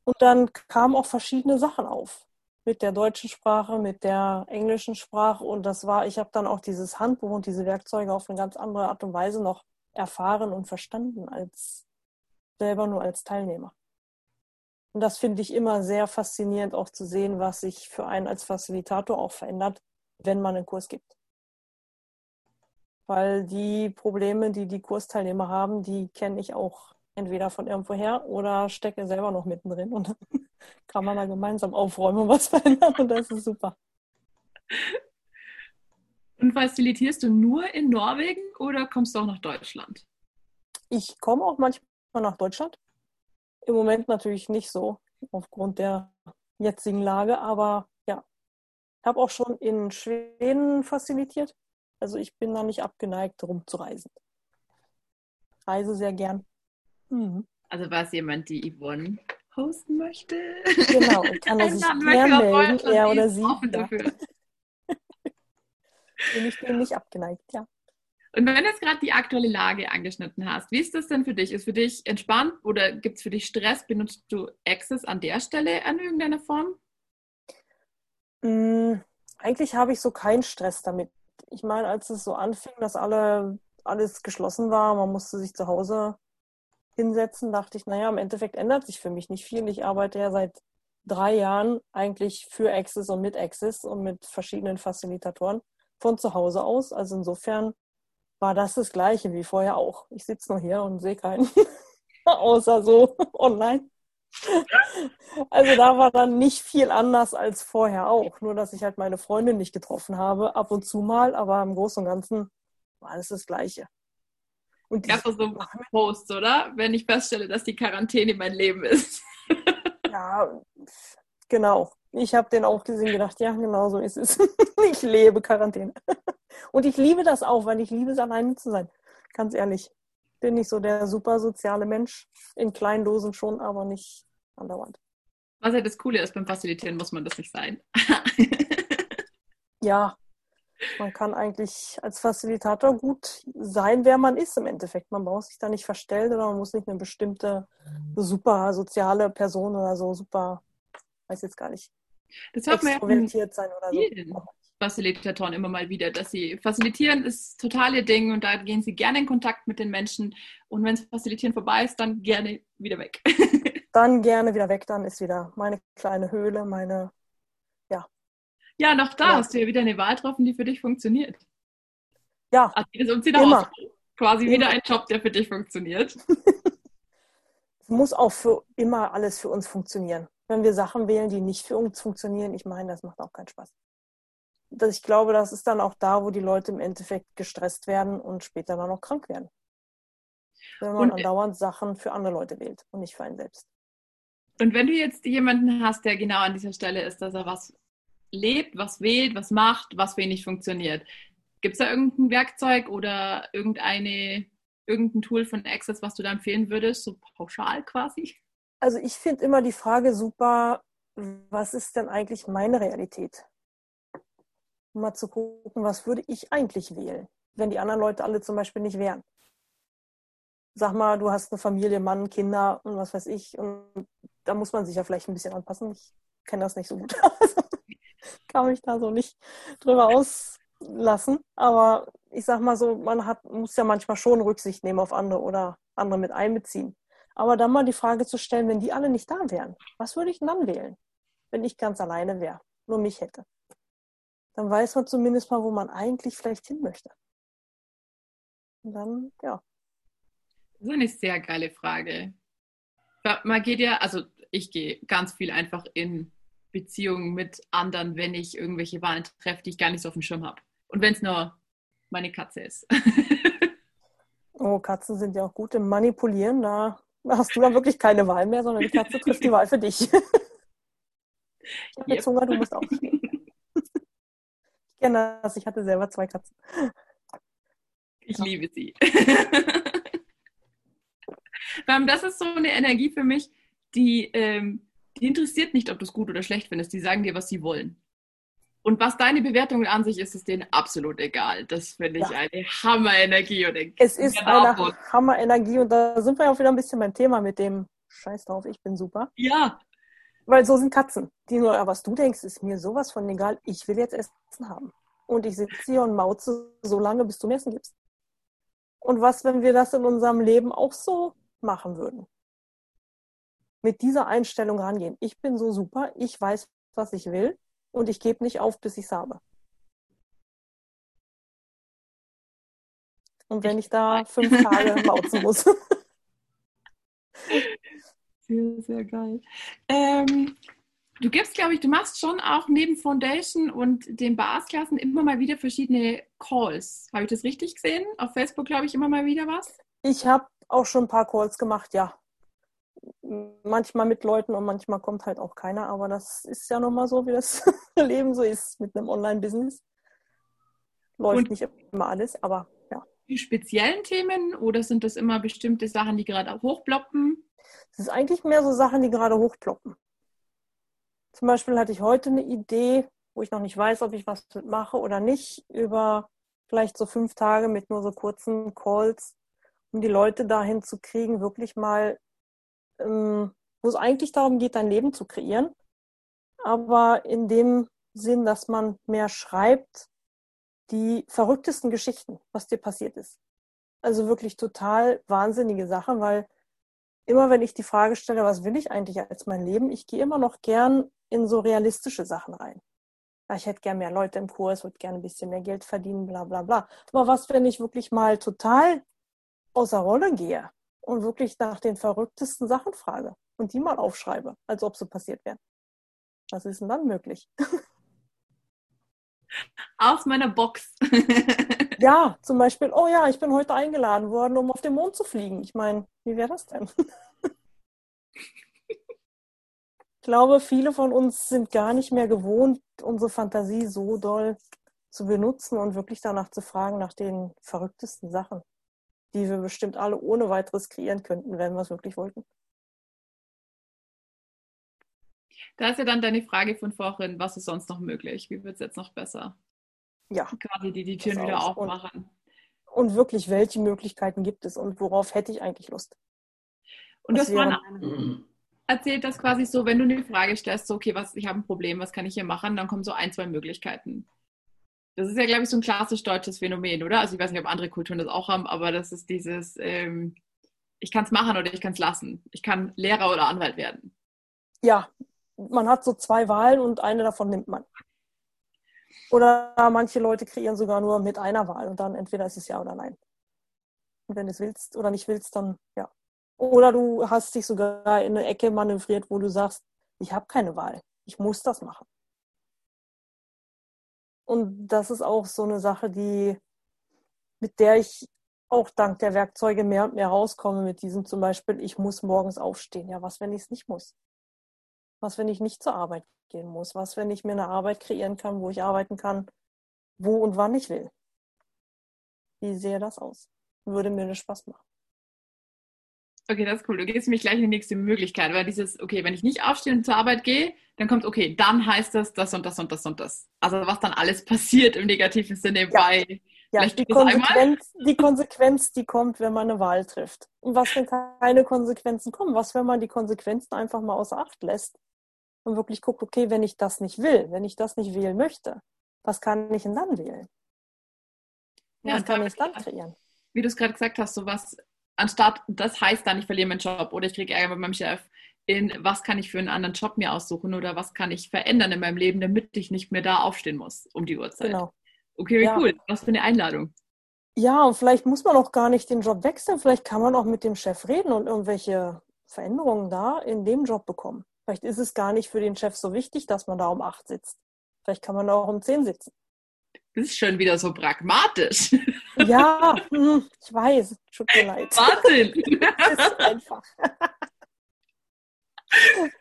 Und dann kamen auch verschiedene Sachen auf. Mit der deutschen Sprache, mit der englischen Sprache. Und das war, ich habe dann auch dieses Handbuch und diese Werkzeuge auf eine ganz andere Art und Weise noch erfahren und verstanden als selber nur als Teilnehmer. Und das finde ich immer sehr faszinierend, auch zu sehen, was sich für einen als Facilitator auch verändert, wenn man einen Kurs gibt. Weil die Probleme, die die Kursteilnehmer haben, die kenne ich auch entweder von irgendwoher oder stecke selber noch mittendrin. Und dann [laughs] kann man da gemeinsam aufräumen und was [laughs] verändern. Und das ist super. Und facilitierst du nur in Norwegen oder kommst du auch nach Deutschland? Ich komme auch manchmal nach Deutschland. Im Moment natürlich nicht so, aufgrund der jetzigen Lage, aber ja. Ich habe auch schon in Schweden facilitiert. Also ich bin da nicht abgeneigt, rumzureisen. Reise sehr gern. Mhm. Also war es jemand, die Yvonne hosten möchte? Genau, [laughs] kann er sich gerne melden, er oder sie. Ja. [laughs] bin ich dem nicht abgeneigt, ja. Und wenn du jetzt gerade die aktuelle Lage angeschnitten hast, wie ist das denn für dich? Ist für dich entspannt oder gibt es für dich Stress? Benutzt du Access an der Stelle an irgendeiner Form? Mm, eigentlich habe ich so keinen Stress damit. Ich meine, als es so anfing, dass alle, alles geschlossen war, man musste sich zu Hause hinsetzen, dachte ich, naja, im Endeffekt ändert sich für mich nicht viel. Ich arbeite ja seit drei Jahren eigentlich für Access und mit Access und mit verschiedenen Facilitatoren von zu Hause aus. Also insofern war das das Gleiche wie vorher auch. Ich sitze nur hier und sehe keinen, [laughs] außer so online. Also da war dann nicht viel anders als vorher auch. Nur, dass ich halt meine Freundin nicht getroffen habe, ab und zu mal, aber im Großen und Ganzen war alles das Gleiche. Und Gab es so Posts, oder? Wenn ich feststelle, dass die Quarantäne mein Leben ist. [laughs] ja, genau. Ich habe den auch gesehen und gedacht, ja, genau so ist es. [laughs] ich lebe Quarantäne. Und ich liebe das auch, weil ich liebe es, alleine zu sein. Ganz ehrlich. Bin nicht so der super soziale Mensch. In kleinen Dosen schon, aber nicht andauernd. Was halt das Coole ist beim Facilitieren, muss man das nicht sein. ja. Man kann eigentlich als Facilitator gut sein, wer man ist im Endeffekt. Man braucht sich da nicht verstellen oder man muss nicht eine bestimmte super soziale Person oder so super, weiß jetzt gar nicht, das hört man ja sein oder so. Facilitatoren immer mal wieder, dass sie facilitieren ist total ihr Ding und da gehen sie gerne in Kontakt mit den Menschen und wenn das Facilitieren vorbei ist, dann gerne wieder weg. [laughs] dann gerne wieder weg, dann ist wieder meine kleine Höhle, meine ja, noch da ja. hast du ja wieder eine Wahl getroffen, die für dich funktioniert. Ja. Also das umzieht immer. Quasi immer. wieder ein Job, der für dich funktioniert. es [laughs] muss auch für immer alles für uns funktionieren. Wenn wir Sachen wählen, die nicht für uns funktionieren, ich meine, das macht auch keinen Spaß. Ich glaube, das ist dann auch da, wo die Leute im Endeffekt gestresst werden und später dann auch krank werden. Wenn man und, andauernd Sachen für andere Leute wählt und nicht für einen selbst. Und wenn du jetzt jemanden hast, der genau an dieser Stelle ist, dass er was lebt, was wählt, was macht, was nicht funktioniert. Gibt es da irgendein Werkzeug oder irgendeine, irgendein Tool von Access, was du da empfehlen würdest, so pauschal quasi? Also ich finde immer die Frage super, was ist denn eigentlich meine Realität? Mal zu gucken, was würde ich eigentlich wählen, wenn die anderen Leute alle zum Beispiel nicht wären. Sag mal, du hast eine Familie, Mann, Kinder und was weiß ich. Und da muss man sich ja vielleicht ein bisschen anpassen. Ich kenne das nicht so gut. [laughs] kann mich da so nicht drüber auslassen. Aber ich sag mal so, man hat, muss ja manchmal schon Rücksicht nehmen auf andere oder andere mit einbeziehen. Aber dann mal die Frage zu stellen, wenn die alle nicht da wären, was würde ich denn dann wählen, wenn ich ganz alleine wäre, nur mich hätte? Dann weiß man zumindest mal, wo man eigentlich vielleicht hin möchte. Und dann, ja. Das ist eine sehr geile Frage. Man geht ja, also ich gehe ganz viel einfach in Beziehungen mit anderen, wenn ich irgendwelche Wahlen treffe, die ich gar nicht so auf dem Schirm habe. Und wenn es nur meine Katze ist. [laughs] oh, Katzen sind ja auch gut im Manipulieren. Da hast du dann wirklich keine Wahl mehr, sondern die Katze trifft die Wahl für dich. [laughs] ich habe yep. jetzt Hunger, du musst aufstehen. [laughs] kenne das, ich hatte selber zwei Katzen. Ich liebe sie. [laughs] das ist so eine Energie für mich, die ähm, die interessiert nicht, ob du es gut oder schlecht findest. Die sagen dir, was sie wollen. Und was deine Bewertung an sich ist, ist denen absolut egal. Das finde ich ja. eine Hammerenergie. Und es ist eine Hammerenergie und da sind wir auch wieder ein bisschen beim Thema mit dem Scheiß drauf, ich bin super. Ja. Weil so sind Katzen. Die nur, was du denkst, ist mir sowas von egal. Ich will jetzt Essen haben. Und ich sitze hier und mauze so lange, bis du mir Essen gibst. Und was, wenn wir das in unserem Leben auch so machen würden? mit dieser Einstellung rangehen. Ich bin so super, ich weiß, was ich will und ich gebe nicht auf, bis ich es habe. Und wenn ich da fünf Tage mauzen muss. [laughs] [laughs] Sehr, sehr geil. Ähm, du gibst, glaube ich, du machst schon auch neben Foundation und den Barsklassen immer mal wieder verschiedene Calls. Habe ich das richtig gesehen? Auf Facebook, glaube ich, immer mal wieder was? Ich habe auch schon ein paar Calls gemacht, ja manchmal mit Leuten und manchmal kommt halt auch keiner. Aber das ist ja nun mal so, wie das [laughs] Leben so ist mit einem Online-Business. Läuft und nicht immer alles, aber. Die speziellen Themen oder sind das immer bestimmte Sachen, die gerade hochploppen? Es ist eigentlich mehr so Sachen, die gerade hochploppen. Zum Beispiel hatte ich heute eine Idee, wo ich noch nicht weiß, ob ich was mache oder nicht, über vielleicht so fünf Tage mit nur so kurzen Calls, um die Leute dahin zu kriegen, wirklich mal ähm, wo es eigentlich darum geht, dein Leben zu kreieren, aber in dem Sinn, dass man mehr schreibt, die verrücktesten Geschichten, was dir passiert ist. Also wirklich total wahnsinnige Sachen, weil immer wenn ich die Frage stelle, was will ich eigentlich als mein Leben, ich gehe immer noch gern in so realistische Sachen rein. Ich hätte gern mehr Leute im Kurs, würde gerne ein bisschen mehr Geld verdienen, bla bla bla. Aber was, wenn ich wirklich mal total außer Rolle gehe? und wirklich nach den verrücktesten Sachen frage und die mal aufschreibe, als ob sie passiert wären. Was ist denn dann möglich? [laughs] Aus meiner Box. [laughs] ja, zum Beispiel, oh ja, ich bin heute eingeladen worden, um auf den Mond zu fliegen. Ich meine, wie wäre das denn? [laughs] ich glaube, viele von uns sind gar nicht mehr gewohnt, unsere Fantasie so doll zu benutzen und wirklich danach zu fragen nach den verrücktesten Sachen die wir bestimmt alle ohne weiteres kreieren könnten, wenn wir es wirklich wollten. Da ist ja dann deine Frage von vorhin, was ist sonst noch möglich? Wie wird es jetzt noch besser? Ja. Quasi die die Türen wieder aufmachen. Und, und, wirklich, welche Möglichkeiten gibt es und worauf hätte ich eigentlich Lust? Und das, das war [clears throat] erzählt das quasi so, wenn du eine Frage stellst, so, okay, was, ich habe ein Problem, was kann ich hier machen, dann kommen so ein, zwei Möglichkeiten. Das ist ja, glaube ich, so ein klassisch deutsches Phänomen, oder? Also ich weiß nicht, ob andere Kulturen das auch haben, aber das ist dieses, ähm, ich kann es machen oder ich kann es lassen. Ich kann Lehrer oder Anwalt werden. Ja, man hat so zwei Wahlen und eine davon nimmt man. Oder manche Leute kreieren sogar nur mit einer Wahl und dann entweder ist es ja oder nein. Und wenn du es willst oder nicht willst, dann ja. Oder du hast dich sogar in eine Ecke manövriert, wo du sagst, ich habe keine Wahl. Ich muss das machen. Und das ist auch so eine Sache, die, mit der ich auch dank der Werkzeuge mehr und mehr rauskomme mit diesem zum Beispiel, ich muss morgens aufstehen. Ja, was, wenn ich es nicht muss? Was, wenn ich nicht zur Arbeit gehen muss? Was, wenn ich mir eine Arbeit kreieren kann, wo ich arbeiten kann, wo und wann ich will? Wie sähe das aus? Würde mir das Spaß machen. Okay, das ist cool. Du gehst mich gleich in die nächste Möglichkeit, weil dieses, okay, wenn ich nicht aufstehe und zur Arbeit gehe, dann kommt, okay, dann heißt das das und das und das und das. Also was dann alles [laughs] passiert im negativen Sinne ja. bei. Ja, die Konsequenz, die Konsequenz, die kommt, wenn man eine Wahl trifft. Und was, wenn keine Konsequenzen kommen? Was, wenn man die Konsequenzen einfach mal außer Acht lässt und wirklich guckt, okay, wenn ich das nicht will, wenn ich das nicht wählen möchte, was kann ich denn dann wählen? Was ja, kann ich dann kreieren? Wie du es gerade gesagt hast, so was anstatt das heißt dann, ich verliere meinen Job oder ich kriege Ärger mit meinem Chef, in was kann ich für einen anderen Job mir aussuchen oder was kann ich verändern in meinem Leben, damit ich nicht mehr da aufstehen muss um die Uhrzeit. Genau. Okay, wie ja. cool. Was für eine Einladung. Ja, und vielleicht muss man auch gar nicht den Job wechseln. Vielleicht kann man auch mit dem Chef reden und irgendwelche Veränderungen da in dem Job bekommen. Vielleicht ist es gar nicht für den Chef so wichtig, dass man da um acht sitzt. Vielleicht kann man auch um zehn sitzen. Das ist schon wieder so pragmatisch. [laughs] Ja, hm, ich weiß. Tut mir leid. Wahnsinn. [laughs] Das ist einfach. [laughs]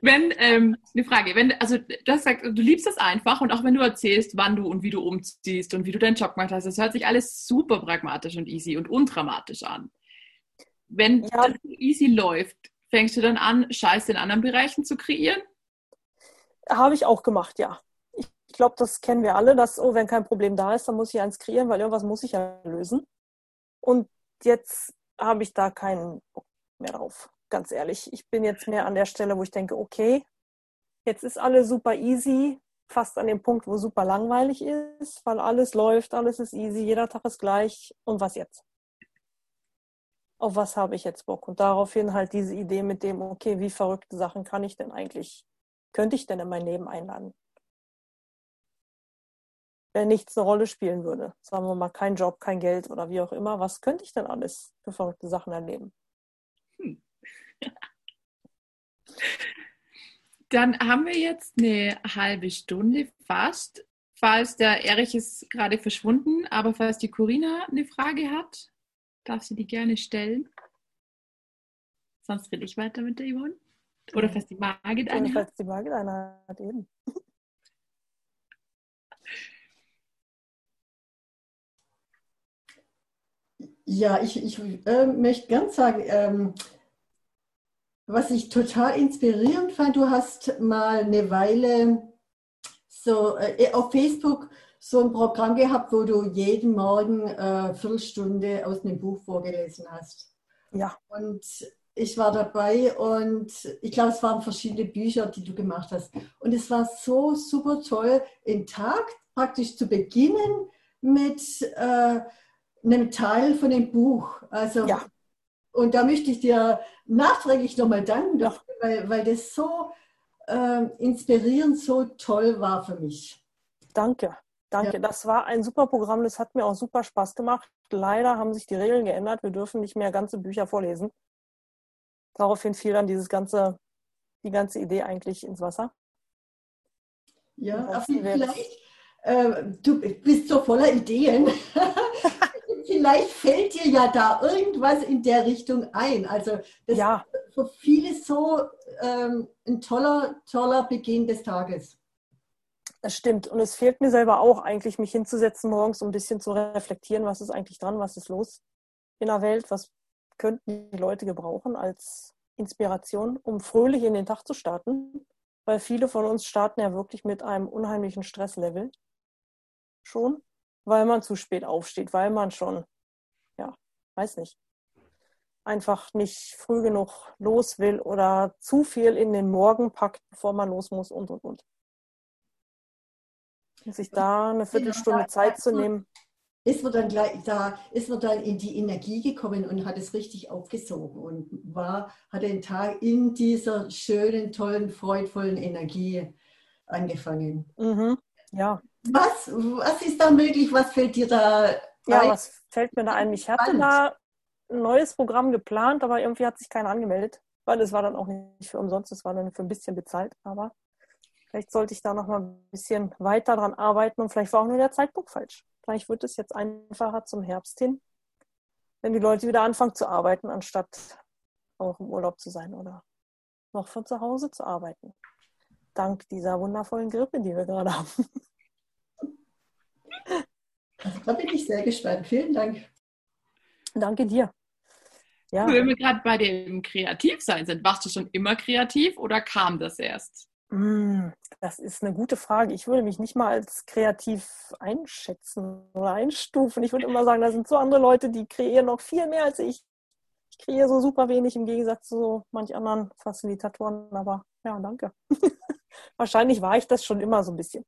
Wenn, ähm, eine Frage, wenn, also du hast gesagt, du liebst das einfach und auch wenn du erzählst, wann du und wie du umziehst und wie du deinen Job gemacht hast, das hört sich alles super pragmatisch und easy und undramatisch an. Wenn ja. das easy läuft, fängst du dann an, Scheiße in anderen Bereichen zu kreieren? Habe ich auch gemacht, ja ich glaube, das kennen wir alle, dass, oh, wenn kein Problem da ist, dann muss ich eins kreieren, weil irgendwas muss ich ja lösen. Und jetzt habe ich da keinen Bock mehr drauf, ganz ehrlich. Ich bin jetzt mehr an der Stelle, wo ich denke, okay, jetzt ist alles super easy, fast an dem Punkt, wo super langweilig ist, weil alles läuft, alles ist easy, jeder Tag ist gleich. Und was jetzt? Auf was habe ich jetzt Bock? Und daraufhin halt diese Idee mit dem, okay, wie verrückte Sachen kann ich denn eigentlich, könnte ich denn in mein Leben einladen? wenn nichts eine Rolle spielen würde. Sagen wir mal, kein Job, kein Geld oder wie auch immer. Was könnte ich denn alles für verrückte Sachen erleben? Hm. Dann haben wir jetzt eine halbe Stunde fast. Falls der Erich ist gerade verschwunden, aber falls die Corinna eine Frage hat, darf sie die gerne stellen. Sonst rede ich weiter mit der Yvonne. Oder falls die Margit eine hat. Falls die Margit eine hat, eben. Ja, ich, ich äh, möchte ganz sagen, ähm, was ich total inspirierend fand, du hast mal eine Weile so äh, auf Facebook so ein Programm gehabt, wo du jeden Morgen äh, Viertelstunde aus einem Buch vorgelesen hast. Ja. Und ich war dabei und ich glaube, es waren verschiedene Bücher, die du gemacht hast. Und es war so super toll, den Tag praktisch zu beginnen mit äh, einem Teil von dem Buch. Also, ja. Und da möchte ich dir nachträglich nochmal danken, ja. dafür, weil, weil das so äh, inspirierend, so toll war für mich. Danke, danke. Ja. Das war ein super Programm, das hat mir auch super Spaß gemacht. Leider haben sich die Regeln geändert, wir dürfen nicht mehr ganze Bücher vorlesen. Daraufhin fiel dann dieses ganze, die ganze Idee eigentlich ins Wasser. Ja, aber vielleicht, äh, du bist so voller Ideen. [laughs] vielleicht fällt dir ja da irgendwas in der Richtung ein. Also das ja. ist für viele so ähm, ein toller, toller Beginn des Tages. Das stimmt. Und es fehlt mir selber auch eigentlich, mich hinzusetzen morgens, um ein bisschen zu reflektieren, was ist eigentlich dran, was ist los in der Welt, was könnten die Leute gebrauchen als Inspiration, um fröhlich in den Tag zu starten. weil viele von uns starten ja wirklich mit einem unheimlichen Stresslevel schon, weil man zu spät aufsteht, weil man schon, ja, weiß nicht, einfach nicht früh genug los will oder zu viel in den Morgen packt, bevor man los muss und und und. Sich da eine Viertelstunde Zeit zu nehmen. Ist man dann gleich da, ist man dann in die Energie gekommen und hat es richtig aufgesogen und war, hat den Tag in dieser schönen, tollen, freudvollen Energie angefangen. Mhm. Ja. Was, was ist da möglich? Was fällt dir da ja, ein? was fällt mir da ein? Ich hatte da ein neues Programm geplant, aber irgendwie hat sich keiner angemeldet, weil es war dann auch nicht für umsonst, es war dann für ein bisschen bezahlt, aber Vielleicht sollte ich da noch mal ein bisschen weiter dran arbeiten und vielleicht war auch nur der Zeitpunkt falsch. Vielleicht wird es jetzt einfacher zum Herbst hin, wenn die Leute wieder anfangen zu arbeiten, anstatt auch im Urlaub zu sein oder noch von zu Hause zu arbeiten. Dank dieser wundervollen Grippe, die wir gerade haben. Also, da bin ich sehr gespannt. Vielen Dank. Danke dir. Ja. Wenn wir gerade bei dem Kreativsein sind, warst du schon immer kreativ oder kam das erst? Hm, das ist eine gute Frage. Ich würde mich nicht mal als kreativ einschätzen oder einstufen. Ich würde immer sagen, da sind so andere Leute, die kreieren noch viel mehr als ich. Ich kreiere so super wenig im Gegensatz zu so manch anderen Facilitatoren. Aber ja, danke. [laughs] Wahrscheinlich war ich das schon immer so ein bisschen.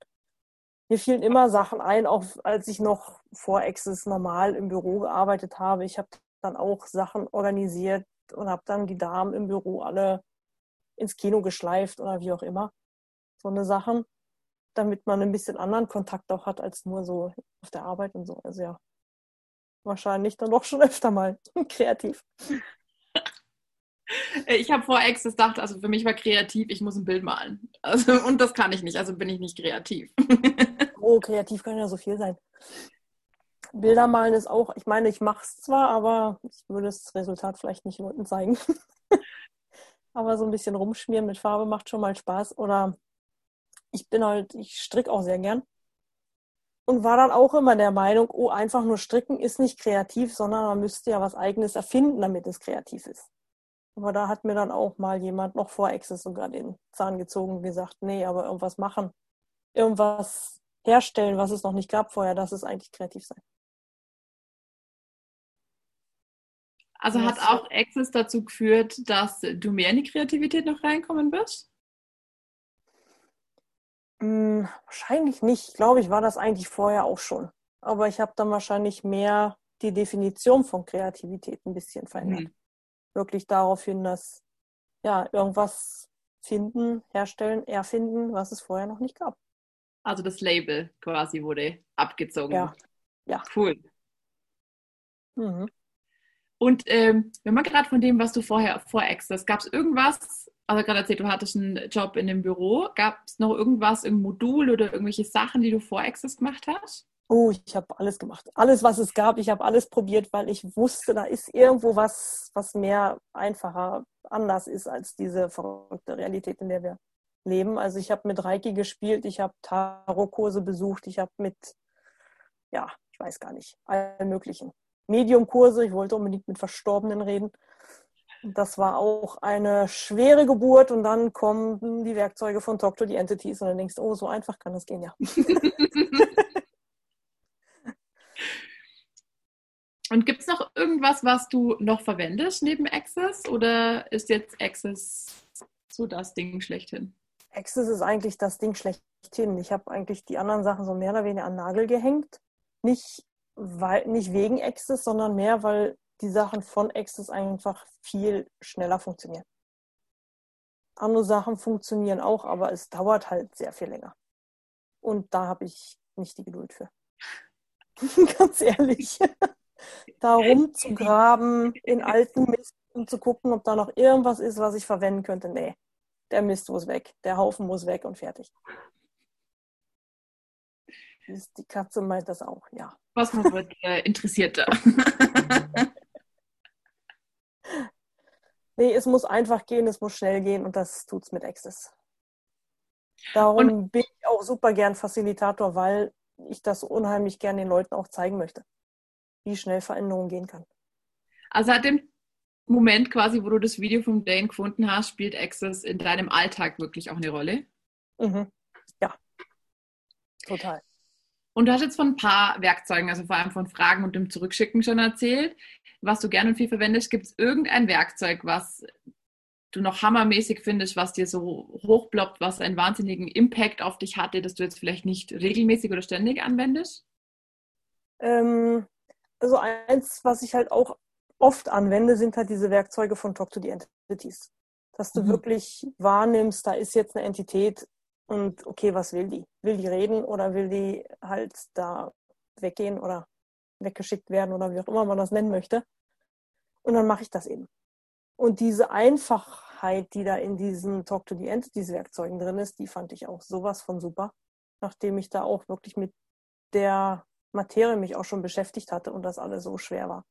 Mir fielen immer Sachen ein, auch als ich noch vor Access normal im Büro gearbeitet habe. Ich habe dann auch Sachen organisiert und habe dann die Damen im Büro alle ins Kino geschleift oder wie auch immer. So eine Sachen, damit man ein bisschen anderen Kontakt auch hat als nur so auf der Arbeit und so. Also ja, wahrscheinlich dann doch schon [laughs] öfter mal [laughs] kreativ. Ich habe vor Ex gedacht, also für mich war kreativ, ich muss ein Bild malen. Also, [laughs] und das kann ich nicht, also bin ich nicht kreativ. Oh, kreativ kann ja so viel sein. Bilder malen ist auch, ich meine, ich mache es zwar, aber ich würde das Resultat vielleicht nicht Leuten zeigen. Aber so ein bisschen rumschmieren mit Farbe macht schon mal Spaß. Oder ich bin halt, ich stricke auch sehr gern. Und war dann auch immer der Meinung, oh, einfach nur stricken ist nicht kreativ, sondern man müsste ja was eigenes erfinden, damit es kreativ ist. Aber da hat mir dann auch mal jemand noch vor Access sogar den Zahn gezogen und gesagt, nee, aber irgendwas machen. Irgendwas herstellen, was es noch nicht gab vorher, das ist eigentlich kreativ sein. Also hat auch Access dazu geführt, dass du mehr in die Kreativität noch reinkommen wirst? Hm, wahrscheinlich nicht. Glaube ich, war das eigentlich vorher auch schon. Aber ich habe dann wahrscheinlich mehr die Definition von Kreativität ein bisschen verändert. Mhm. Wirklich darauf hin, dass ja irgendwas finden, herstellen, erfinden, was es vorher noch nicht gab. Also das Label quasi wurde abgezogen. Ja. ja. Cool. Mhm. Und ähm, wenn man gerade von dem, was du vorher vor Access, gab es irgendwas, also gerade erzählt, du hattest einen Job in dem Büro, gab es noch irgendwas, irgendein Modul oder irgendwelche Sachen, die du vor Access gemacht hast? Oh, ich habe alles gemacht. Alles, was es gab, ich habe alles probiert, weil ich wusste, da ist irgendwo was, was mehr einfacher, anders ist als diese verrückte Realität, in der wir leben. Also ich habe mit Reiki gespielt, ich habe Tarotkurse besucht, ich habe mit, ja, ich weiß gar nicht, allen möglichen. Mediumkurse. Ich wollte unbedingt mit Verstorbenen reden. Das war auch eine schwere Geburt und dann kommen die Werkzeuge von Talk to the Entities und dann denkst du, oh, so einfach kann das gehen, ja. [laughs] und gibt es noch irgendwas, was du noch verwendest neben Access oder ist jetzt Access so das Ding schlechthin? Access ist eigentlich das Ding schlechthin. Ich habe eigentlich die anderen Sachen so mehr oder weniger an Nagel gehängt. Nicht weil, nicht wegen Access, sondern mehr, weil die Sachen von Access einfach viel schneller funktionieren. Andere Sachen funktionieren auch, aber es dauert halt sehr viel länger. Und da habe ich nicht die Geduld für. [laughs] Ganz ehrlich. [laughs] da rumzugraben in alten Mist und zu gucken, ob da noch irgendwas ist, was ich verwenden könnte. Nee, der Mist muss weg. Der Haufen muss weg und fertig. Die Katze meint das auch, ja. Was man wird äh, interessierter. [laughs] nee, es muss einfach gehen, es muss schnell gehen und das tut es mit Access. Darum und, bin ich auch super gern Facilitator, weil ich das unheimlich gern den Leuten auch zeigen möchte, wie schnell Veränderungen gehen kann. Also seit dem Moment quasi, wo du das Video von Dane gefunden hast, spielt Access in deinem Alltag wirklich auch eine Rolle? Mhm. Ja, total. Und du hast jetzt von ein paar Werkzeugen, also vor allem von Fragen und dem Zurückschicken schon erzählt, was du gerne und viel verwendest. Gibt es irgendein Werkzeug, was du noch hammermäßig findest, was dir so hochploppt, was einen wahnsinnigen Impact auf dich hatte, dass du jetzt vielleicht nicht regelmäßig oder ständig anwendest? Ähm, also eins, was ich halt auch oft anwende, sind halt diese Werkzeuge von Talk to the Entities. Dass du mhm. wirklich wahrnimmst, da ist jetzt eine Entität und okay, was will die? Will die reden oder will die halt da weggehen oder weggeschickt werden oder wie auch immer man das nennen möchte? Und dann mache ich das eben. Und diese Einfachheit, die da in diesen Talk to the Entities Werkzeugen drin ist, die fand ich auch sowas von super, nachdem ich da auch wirklich mit der Materie mich auch schon beschäftigt hatte und das alles so schwer war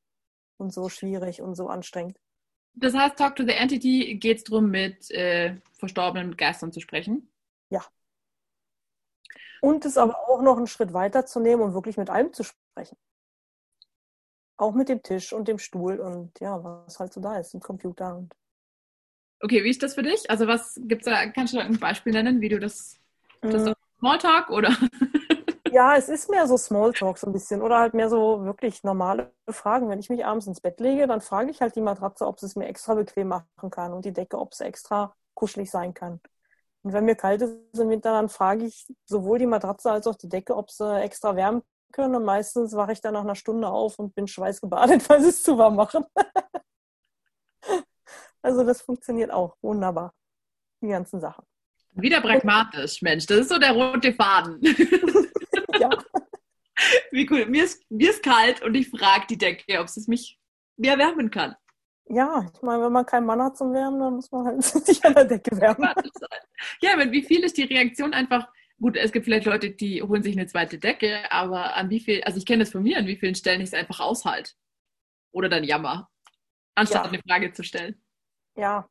und so schwierig und so anstrengend. Das heißt, Talk to the Entity geht es darum, mit äh, verstorbenen Geistern zu sprechen? Ja. Und es aber auch noch einen Schritt weiter zu nehmen und wirklich mit allem zu sprechen. Auch mit dem Tisch und dem Stuhl und ja, was halt so da ist, dem Computer und. Okay, wie ist das für dich? Also was gibt's da, kannst du da ein Beispiel nennen, wie du das, das mhm. Smalltalk oder? [laughs] Ja, es ist mehr so Smalltalk so ein bisschen oder halt mehr so wirklich normale Fragen. Wenn ich mich abends ins Bett lege, dann frage ich halt die Matratze, ob sie es mir extra bequem machen kann und die Decke, ob sie extra kuschelig sein kann. Und wenn mir kalt ist im Winter, dann frage ich sowohl die Matratze als auch die Decke, ob sie extra wärmen können. Und meistens wache ich dann nach einer Stunde auf und bin schweißgebadet, [laughs] weil sie es zu warm machen. [laughs] also das funktioniert auch wunderbar, die ganzen Sachen. Wieder pragmatisch, Mensch. Das ist so der rote Faden. [laughs] ja. Wie cool. Mir ist, mir ist kalt und ich frage die Decke, ob es mich mehr wärmen kann. Ja, ich meine, wenn man keinen Mann hat zum Wärmen, dann muss man halt [laughs] sich an der Decke wärmen. Ja, aber wie viel ist die Reaktion einfach? Gut, es gibt vielleicht Leute, die holen sich eine zweite Decke, aber an wie viel, also ich kenne das von mir, an wie vielen Stellen ich es einfach aushalte. Oder dann jammer, anstatt ja. eine Frage zu stellen. Ja,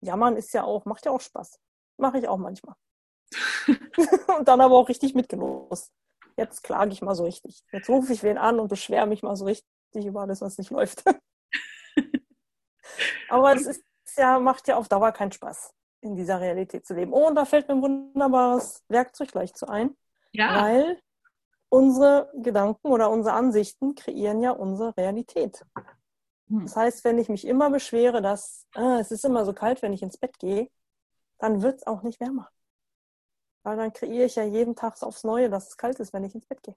jammern ist ja auch, macht ja auch Spaß. Mache ich auch manchmal. [laughs] und dann aber auch richtig mitgelost jetzt klage ich mal so richtig. Jetzt rufe ich wen an und beschwere mich mal so richtig über alles, was nicht läuft. Aber es ist ja, macht ja auf Dauer keinen Spaß, in dieser Realität zu leben. Oh, und da fällt mir ein wunderbares Werkzeug gleich zu ein. Ja. Weil unsere Gedanken oder unsere Ansichten kreieren ja unsere Realität. Hm. Das heißt, wenn ich mich immer beschwere, dass äh, es ist immer so kalt, wenn ich ins Bett gehe, dann wird es auch nicht wärmer. Weil dann kreiere ich ja jeden Tag aufs Neue, dass es kalt ist, wenn ich ins Bett gehe.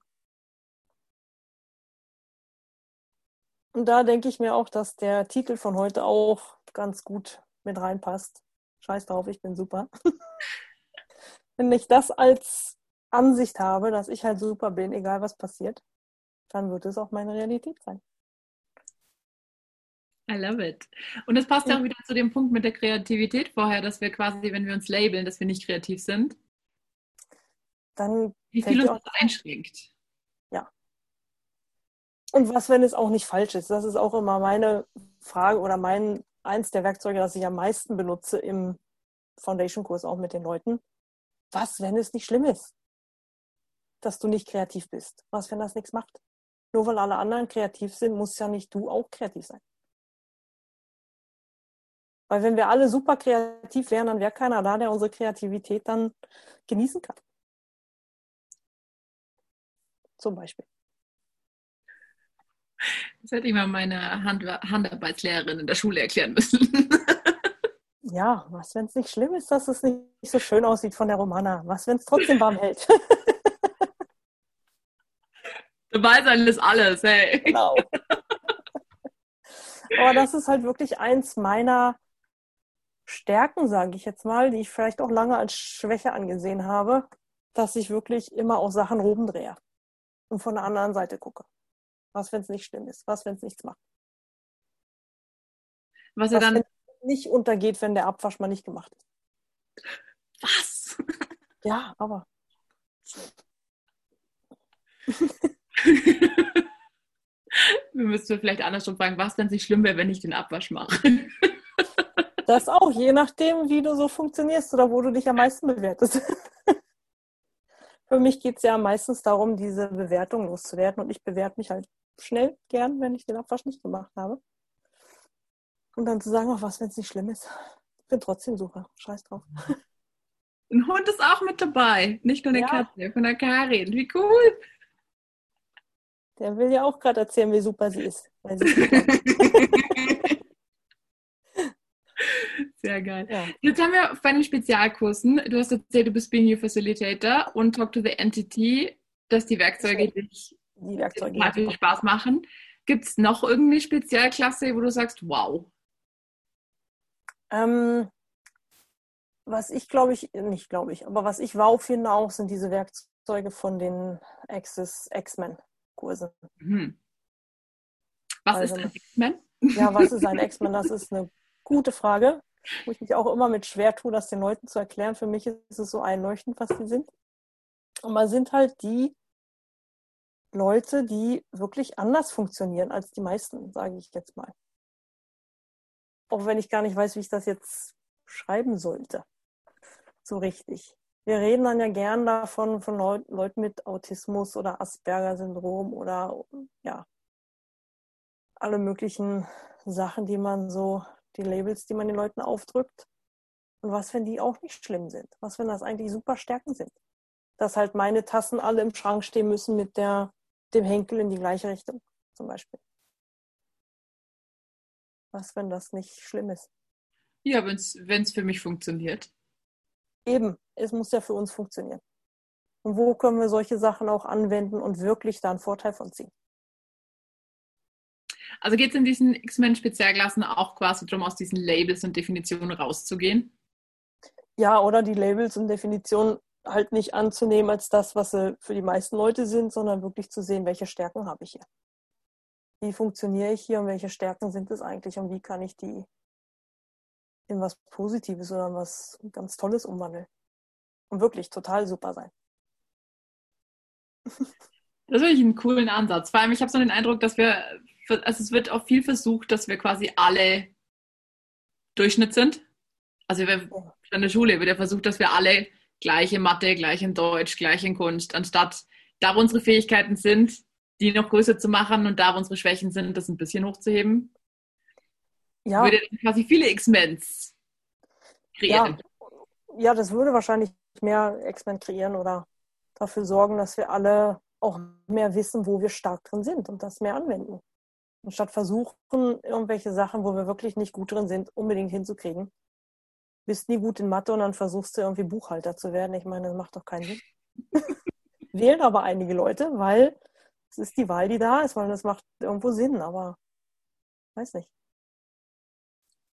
Und da denke ich mir auch, dass der Titel von heute auch ganz gut mit reinpasst. Scheiß drauf, ich bin super. [laughs] Wenn ich das als Ansicht habe, dass ich halt super bin, egal was passiert, dann wird es auch meine Realität sein. I love it. Und das passt ja auch wieder zu dem Punkt mit der Kreativität vorher, dass wir quasi, wenn wir uns labeln, dass wir nicht kreativ sind dann. Wie viel uns das einschränkt. Und was, wenn es auch nicht falsch ist? Das ist auch immer meine Frage oder mein eins der Werkzeuge, das ich am meisten benutze im Foundation-Kurs auch mit den Leuten. Was, wenn es nicht schlimm ist, dass du nicht kreativ bist? Was, wenn das nichts macht? Nur weil alle anderen kreativ sind, muss ja nicht du auch kreativ sein. Weil wenn wir alle super kreativ wären, dann wäre keiner da, der unsere Kreativität dann genießen kann. Zum Beispiel. Das hätte ich mal meiner Hand Handarbeitslehrerin in der Schule erklären müssen. [laughs] ja, was, wenn es nicht schlimm ist, dass es nicht so schön aussieht von der Romana? Was, wenn es trotzdem warm hält? [laughs] Dabei sein ist alles, hey. Genau. Aber das ist halt wirklich eins meiner Stärken, sage ich jetzt mal, die ich vielleicht auch lange als Schwäche angesehen habe, dass ich wirklich immer auch Sachen rumdrehe und von der anderen Seite gucke. Was, wenn es nicht schlimm ist? Was, wenn es nichts macht? Was er dann nicht untergeht, wenn der Abwasch mal nicht gemacht ist. Was? [laughs] Ja, aber. [laughs] Wir müssten vielleicht andersrum fragen, was, wenn es nicht schlimm wäre, wenn ich den Abwasch mache? [laughs] das auch, je nachdem, wie du so funktionierst oder wo du dich am meisten bewertest. Für mich geht es ja meistens darum, diese Bewertung loszuwerden. Und ich bewerte mich halt schnell gern, wenn ich den Abwasch nicht gemacht habe. Und dann zu sagen, auch was, wenn es nicht schlimm ist. Ich bin trotzdem super. Scheiß drauf. [laughs] Ein Hund ist auch mit dabei, nicht nur eine Ja. Katze von der Karin. Wie cool. Der will ja auch gerade erzählen, wie super sie ist. Sie. [laughs] Sehr geil. ja. Jetzt haben wir bei den Spezialkursen, du hast erzählt, du bist Being Your Facilitator und Talk to the Entity, dass die Werkzeuge dich Die Werkzeuge. total viel Spaß machen. Gibt es noch irgendeine Spezialklasse, wo du sagst, wow? Ähm, was ich glaube ich, nicht glaube ich, aber was ich wow finde auch, sind diese Werkzeuge von den Access X-Men-Kursen. Mhm. Was Also- ist ein X-Men? Ja, was ist ein [laughs] X-Men? Das ist eine gute Frage, wo ich mich auch immer mit schwer tue, das den Leuten zu erklären. Für mich ist es so einleuchtend, was die sind. Und man sind halt die Leute, die wirklich anders funktionieren als die meisten, sage ich jetzt mal. Auch wenn ich gar nicht weiß, wie ich das jetzt schreiben sollte. So richtig. Wir reden dann ja gern davon, von Leu Leuten mit Autismus oder Asperger-Syndrom oder ja, alle möglichen Sachen, die man so, die Labels, die man den Leuten aufdrückt. Und was, wenn die auch nicht schlimm sind? Was, wenn das eigentlich super Stärken sind? Dass halt meine Tassen alle im Schrank stehen müssen mit der, dem Henkel in die gleiche Richtung, zum Beispiel. Was, wenn das nicht schlimm ist? Ja, wenn es für mich funktioniert. Eben, es muss ja für uns funktionieren. Und wo können wir solche Sachen auch anwenden und wirklich da einen Vorteil von ziehen? Also geht es in diesen X-Men-Spezialklassen auch quasi darum, aus diesen Labels und Definitionen rauszugehen? Ja, oder die Labels und Definitionen halt nicht anzunehmen als das, was sie für die meisten Leute sind, sondern wirklich zu sehen, welche Stärken habe ich hier. Wie funktioniere ich hier und welche Stärken sind es eigentlich und wie kann ich die in was Positives oder in was ganz Tolles umwandeln. Und wirklich total super sein. [laughs] Das finde ich einen coolen Ansatz. Vor allem, ich habe so den Eindruck, dass wir, also es wird auch viel versucht, dass wir quasi alle Durchschnitt sind. Also wir, in der Schule wird ja versucht, dass wir alle gleich in Mathe, gleich in Deutsch, gleich in Kunst, anstatt da, wo unsere Fähigkeiten sind, die noch größer zu machen und da, wo unsere Schwächen sind, das ein bisschen hochzuheben. Ja, Würde dann quasi viele X-Mens kreieren. ja, das würde wahrscheinlich mehr X-Men kreieren oder dafür sorgen, dass wir alle auch mehr wissen, wo wir stark drin sind und das mehr anwenden. Anstatt versuchen, irgendwelche Sachen, wo wir wirklich nicht gut drin sind, unbedingt hinzukriegen. Bist nie gut in Mathe und dann versuchst du irgendwie Buchhalter zu werden. Ich meine, das macht doch keinen Sinn. [laughs] Wählen aber einige Leute, weil es ist die Wahl, die da ist, weil das macht irgendwo Sinn, aber weiß nicht.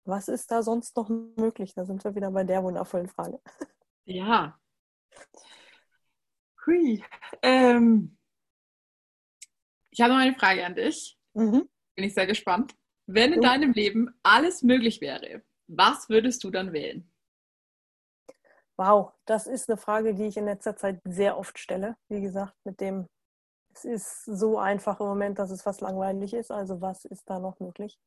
Was ist da sonst noch möglich? Da sind wir wieder bei der wundervollen Frage. Ja. Hui. Ähm, ich habe noch eine Frage an dich. Mhm. Bin ich sehr gespannt. Wenn in deinem Leben alles möglich wäre, was würdest du dann wählen? Wow, das ist eine Frage, die ich in letzter Zeit sehr oft stelle. Wie gesagt, mit dem, es ist so einfach im Moment, dass es fast langweilig ist. Also was ist da noch möglich?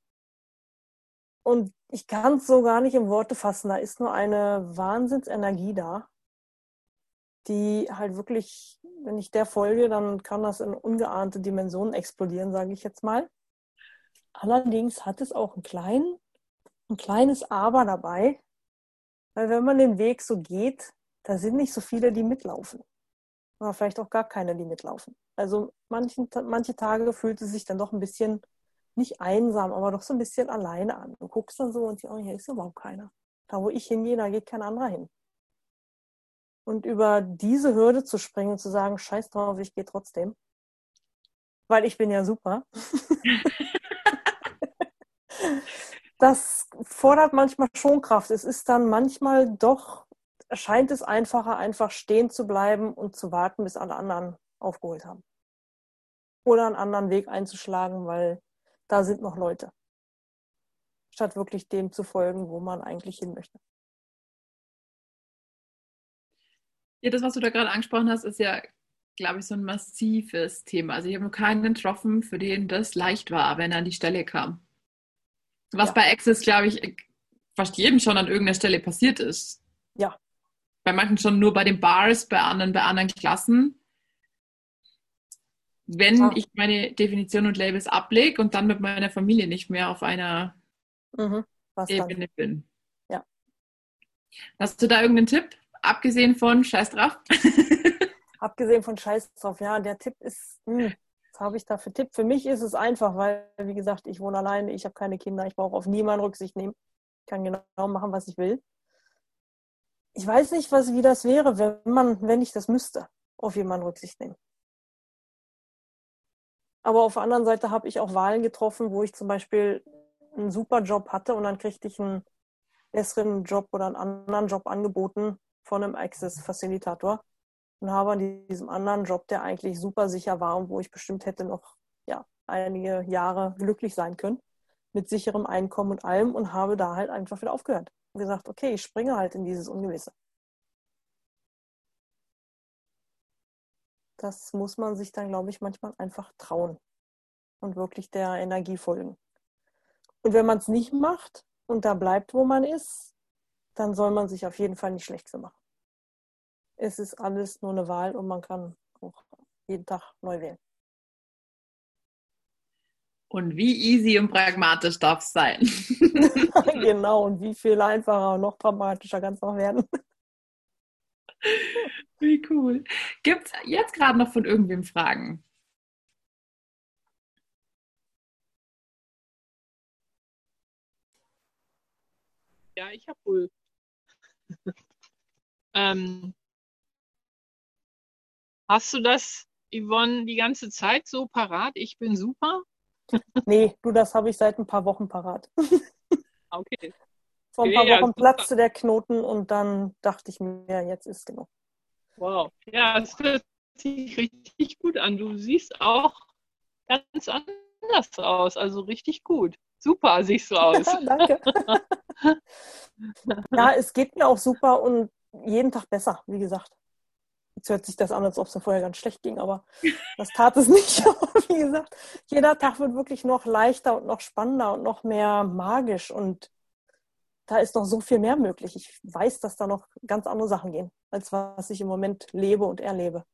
Und ich kann es so gar nicht in Worte fassen. Da ist nur eine Wahnsinnsenergie da, die halt wirklich, wenn ich der folge, dann kann das in ungeahnte Dimensionen explodieren, sage ich jetzt mal. Allerdings hat es auch ein, klein, ein kleines Aber dabei, weil wenn man den Weg so geht, da sind nicht so viele, die mitlaufen. Oder vielleicht auch gar keine, die mitlaufen. Also manchen, manche Tage fühlt es sich dann doch ein bisschen, nicht einsam, aber doch so ein bisschen alleine an. Du guckst dann so und siehst, oh, hier ist überhaupt keiner. Da, wo ich hingehe, da geht kein anderer hin. Und über diese Hürde zu springen und zu sagen, scheiß drauf, ich gehe trotzdem. Weil ich bin ja super. [laughs] [laughs] das fordert manchmal schon Kraft. Es ist dann manchmal doch, erscheint es einfacher, einfach stehen zu bleiben und zu warten, bis alle anderen aufgeholt haben. Oder einen anderen Weg einzuschlagen, weil da sind noch Leute. Statt wirklich dem zu folgen, wo man eigentlich hin möchte. Ja, das, was du da gerade angesprochen hast, ist ja, glaube ich, so ein massives Thema. Also ich habe noch keinen getroffen, für den das leicht war, wenn er an die Stelle kam. Was Ja. bei Access, glaube ich, fast jedem schon an irgendeiner Stelle passiert ist. Ja. Bei manchen schon nur bei den Bars, bei anderen bei anderen Klassen. Wenn Ja. ich meine Definition und Labels ablege und dann mit meiner Familie nicht mehr auf einer Mhm. Was dann? Ebene bin. Ja. Hast du da irgendeinen Tipp abgesehen von Scheiß drauf. [laughs] abgesehen von Scheiß drauf, ja, der Tipp ist, hm, was habe ich da für Tipp? Für mich ist es einfach, weil, wie gesagt, ich wohne alleine, ich habe keine Kinder, ich brauche auf niemanden Rücksicht nehmen. Ich kann genau machen, was ich will. Ich weiß nicht, was, wie das wäre, wenn man, wenn ich das müsste, auf jemanden Rücksicht nehmen. Aber auf der anderen Seite habe ich auch Wahlen getroffen, wo ich zum Beispiel einen super Job hatte und dann kriegte ich einen besseren Job oder einen anderen Job angeboten von einem Access-Facilitator und habe an diesem anderen Job, der eigentlich super sicher war und wo ich bestimmt hätte noch ja, einige Jahre glücklich sein können, mit sicherem Einkommen und allem und habe da halt einfach wieder aufgehört und gesagt, okay, ich springe halt in dieses Ungewisse. das muss man sich dann, glaube ich, manchmal einfach trauen und wirklich der Energie folgen. Und wenn man es nicht macht und da bleibt, wo man ist, dann soll man sich auf jeden Fall nicht schlecht für machen. Es ist alles nur eine Wahl und man kann auch jeden Tag neu wählen. Und wie easy und pragmatisch darf es sein? [laughs] [laughs] genau, und wie viel einfacher und noch pragmatischer kann es noch werden. Wie cool. Gibt es jetzt gerade noch von irgendwem Fragen? Ja, ich habe wohl. [laughs] ähm, hast du das, Yvonne, die ganze Zeit so parat? Ich bin super? [laughs] nee, du, das habe ich seit ein paar Wochen parat. okay. Vor ein paar ja, Wochen super. platzte der Knoten und dann dachte ich mir, jetzt ist genug. Wow. Ja, es hört sich richtig gut an. Du siehst auch ganz anders aus. Also richtig gut. Super siehst du [laughs] aus. Danke. [laughs] ja, es geht mir auch super und jeden Tag besser, wie gesagt. Jetzt hört sich das an, als ob es mir vorher ganz schlecht ging, aber [laughs] das tat es nicht. [laughs] wie gesagt, jeder Tag wird wirklich noch leichter und noch spannender und noch mehr magisch und da ist noch so viel mehr möglich. Ich weiß, dass da noch ganz andere Sachen gehen, als was ich im Moment lebe und erlebe.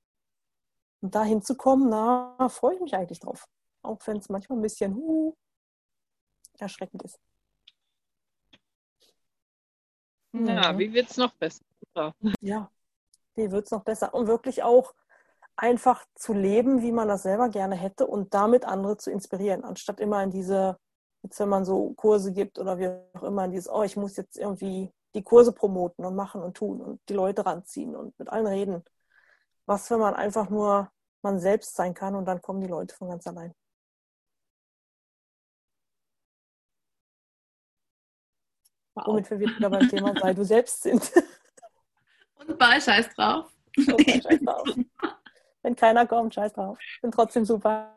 Und da hinzukommen, na, freue ich mich eigentlich drauf. Auch wenn es manchmal ein bisschen uh, erschreckend ist. Ja, mhm. wie wird es noch besser? Ja, wie wird es noch besser? Und wirklich auch einfach zu leben, wie man das selber gerne hätte und damit andere zu inspirieren, anstatt immer in diese jetzt wenn man so Kurse gibt oder wie auch immer, dieses, oh, ich muss jetzt irgendwie die Kurse promoten und machen und tun und die Leute ranziehen und mit allen reden. Was, wenn man einfach nur man selbst sein kann und dann kommen die Leute von ganz allein. Wow. Womit wir wieder beim Thema [laughs] sei du selbst sind. Und bei Scheiß drauf. [laughs] Scheiß. Wenn keiner kommt, Scheiß drauf. Bin trotzdem super.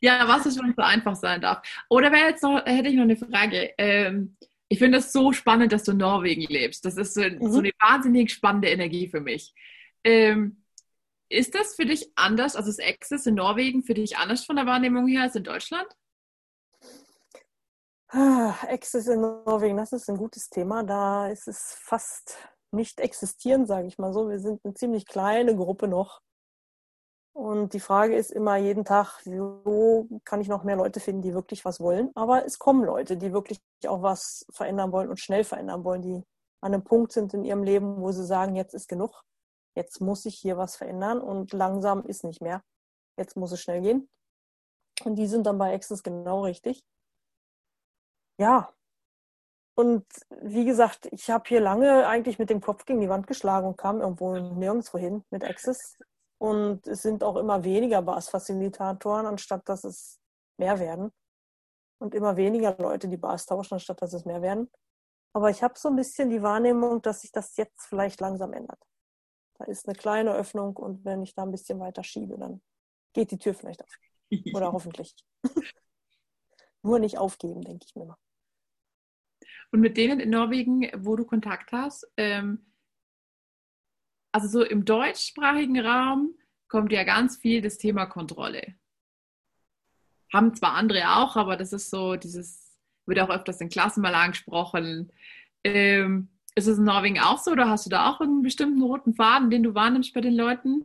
Ja, was es schon so einfach sein darf. Oder wäre jetzt noch, hätte ich noch eine Frage. Ähm, ich finde das so spannend, dass du in Norwegen lebst. Das ist so, mhm. so eine wahnsinnig spannende Energie für mich. Ähm, ist das für dich anders, also das Access in Norwegen für dich anders von der Wahrnehmung her als in Deutschland? Ah, Access in Norwegen, das ist ein gutes Thema. Da ist es fast nicht existierend, sage ich mal so. Wir sind eine ziemlich kleine Gruppe noch. Und die Frage ist immer jeden Tag, wo kann ich noch mehr Leute finden, die wirklich was wollen? Aber es kommen Leute, die wirklich auch was verändern wollen und schnell verändern wollen, die an einem Punkt sind in ihrem Leben, wo sie sagen, jetzt ist genug, jetzt muss ich hier was verändern und langsam ist nicht mehr. Jetzt muss es schnell gehen. Und die sind dann bei Access genau richtig. Ja. Und wie gesagt, ich habe hier lange eigentlich mit dem Kopf gegen die Wand geschlagen und kam irgendwo nirgendwo hin mit Access. Und es sind auch immer weniger BAS-Facilitatoren, anstatt dass es mehr werden. Und immer weniger Leute, die BAS tauschen, anstatt dass es mehr werden. Aber ich habe so ein bisschen die Wahrnehmung, dass sich das jetzt vielleicht langsam ändert. Da ist eine kleine Öffnung und wenn ich da ein bisschen weiter schiebe, dann geht die Tür vielleicht auf. Oder [laughs] hoffentlich. Nur nicht aufgeben, denke ich mir mal. Und mit denen in Norwegen, wo du Kontakt hast, ähm, also so im deutschsprachigen Raum kommt ja ganz viel das Thema Kontrolle. Haben zwar andere auch, aber das ist so, dieses wird auch öfters in Klassen mal angesprochen. Ähm, ist es in Norwegen auch so oder hast du da auch einen bestimmten roten Faden, den du wahrnimmst bei den Leuten?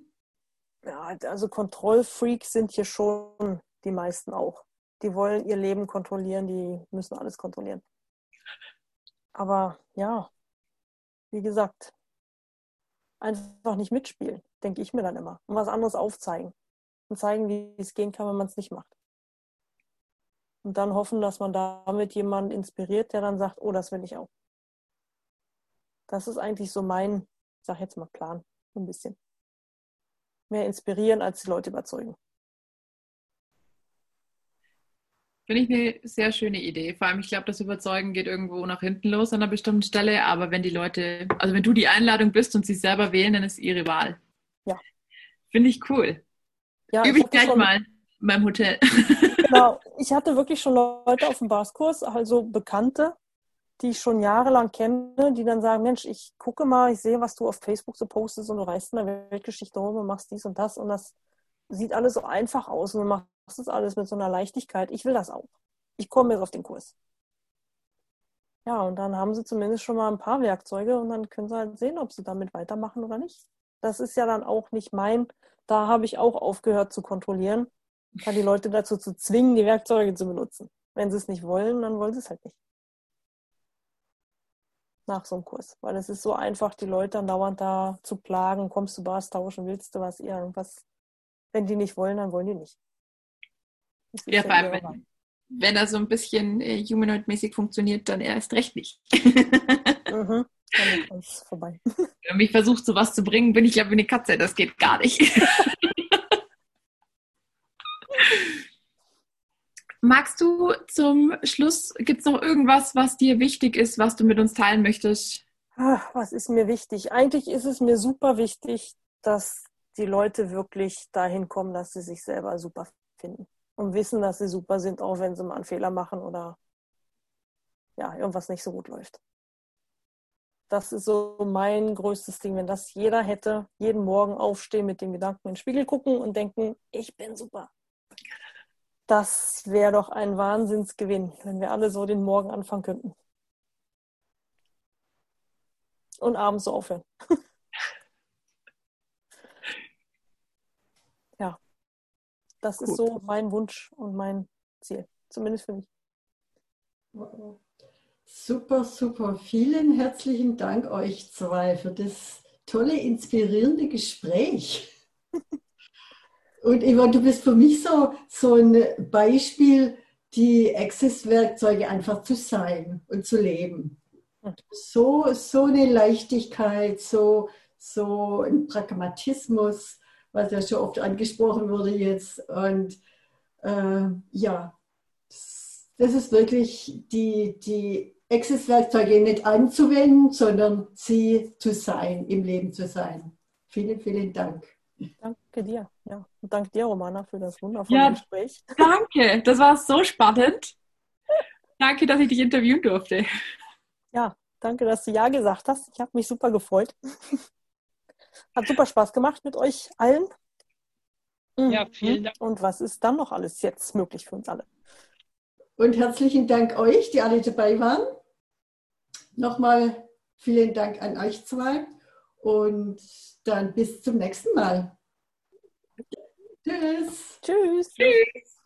Ja, also Kontrollfreaks sind hier schon die meisten auch. Die wollen ihr Leben kontrollieren, die müssen alles kontrollieren. Aber ja, wie gesagt, einfach nicht mitspielen, denke ich mir dann immer. Und was anderes aufzeigen. Und zeigen, wie es gehen kann, wenn man es nicht macht. Und dann hoffen, dass man damit jemanden inspiriert, der dann sagt, oh, das will ich auch. Das ist eigentlich so mein, ich sag jetzt mal Plan, ein bisschen. Mehr inspirieren, als die Leute überzeugen. Finde ich eine sehr schöne Idee. Vor allem, ich glaube, das Überzeugen geht irgendwo nach hinten los an einer bestimmten Stelle. Aber wenn die Leute, also wenn du die Einladung bist und sie selber wählen, dann ist ihre Wahl. Ja. Finde ich cool. Ja, Übe ich, gleich schon, mal in meinem Hotel. [laughs] Genau. Ich hatte wirklich schon Leute auf dem Baskurs, also Bekannte, die ich schon jahrelang kenne, die dann sagen, Mensch, ich gucke mal, ich sehe, was du auf Facebook so postest und du reist in der Weltgeschichte rum und machst dies und das und das sieht alles so einfach aus und du machst das alles mit so einer Leichtigkeit. Ich will das auch. Ich komme jetzt auf den Kurs. Ja, und dann haben sie zumindest schon mal ein paar Werkzeuge und dann können sie halt sehen, ob sie damit weitermachen oder nicht. Das ist ja dann auch nicht mein, da habe ich auch aufgehört zu kontrollieren, kann die Leute dazu zu zwingen, die Werkzeuge zu benutzen. Wenn sie es nicht wollen, dann wollen sie es halt nicht. Nach so einem Kurs. Weil es ist so einfach, die Leute dann dauernd da zu plagen, kommst du Bars tauschen, willst du was, irgendwas. Wenn die nicht wollen, dann wollen die nicht. Ja, vor allem, wenn, wenn er so ein bisschen äh, humanoid-mäßig funktioniert, dann erst recht nicht. mhm. [laughs] Dann ist vorbei. Wenn mich versucht, sowas zu bringen, bin ich ja wie eine Katze. Das geht gar nicht. [laughs] Magst du zum Schluss, gibt es noch irgendwas, was dir wichtig ist, was du mit uns teilen möchtest? Ach, was ist mir wichtig? Eigentlich ist es mir super wichtig, dass die Leute wirklich dahin kommen, dass sie sich selber super finden und wissen, dass sie super sind, auch wenn sie mal einen Fehler machen oder ja, irgendwas nicht so gut läuft. Das ist so mein größtes Ding, wenn das jeder hätte, jeden Morgen aufstehen mit dem Gedanken in den Spiegel gucken und denken, ich bin super. Das wäre doch ein Wahnsinnsgewinn, wenn wir alle so den Morgen anfangen könnten. Und abends so aufhören. [laughs] Das Gut. ist so mein Wunsch und mein Ziel, zumindest für mich. Super, super. Vielen herzlichen Dank euch zwei für das tolle, inspirierende Gespräch. Und Yvonne, du bist für mich so, so ein Beispiel, die Access-Werkzeuge einfach zu sein und zu leben. So, so eine Leichtigkeit, so, so ein Pragmatismus was ja schon oft angesprochen wurde jetzt. Und äh, ja, das ist wirklich die, die Access-Werkzeuge nicht anzuwenden, sondern sie zu sein, im Leben zu sein. Vielen, vielen Dank. Danke dir. Ja. Und danke dir, Romana, für das wundervolle ja, Gespräch. Danke, das war so spannend. danke, dass ich dich interviewen durfte. Ja, danke, dass du Ja gesagt hast. Ich habe mich super gefreut. Hat super Spaß gemacht mit euch allen. Ja, mhm. vielen Dank. Und was ist dann noch alles jetzt möglich für uns alle? Und herzlichen Dank euch, die alle dabei waren. Nochmal vielen Dank an euch zwei und dann bis zum nächsten Mal. Tschüss. Tschüss. Tschüss.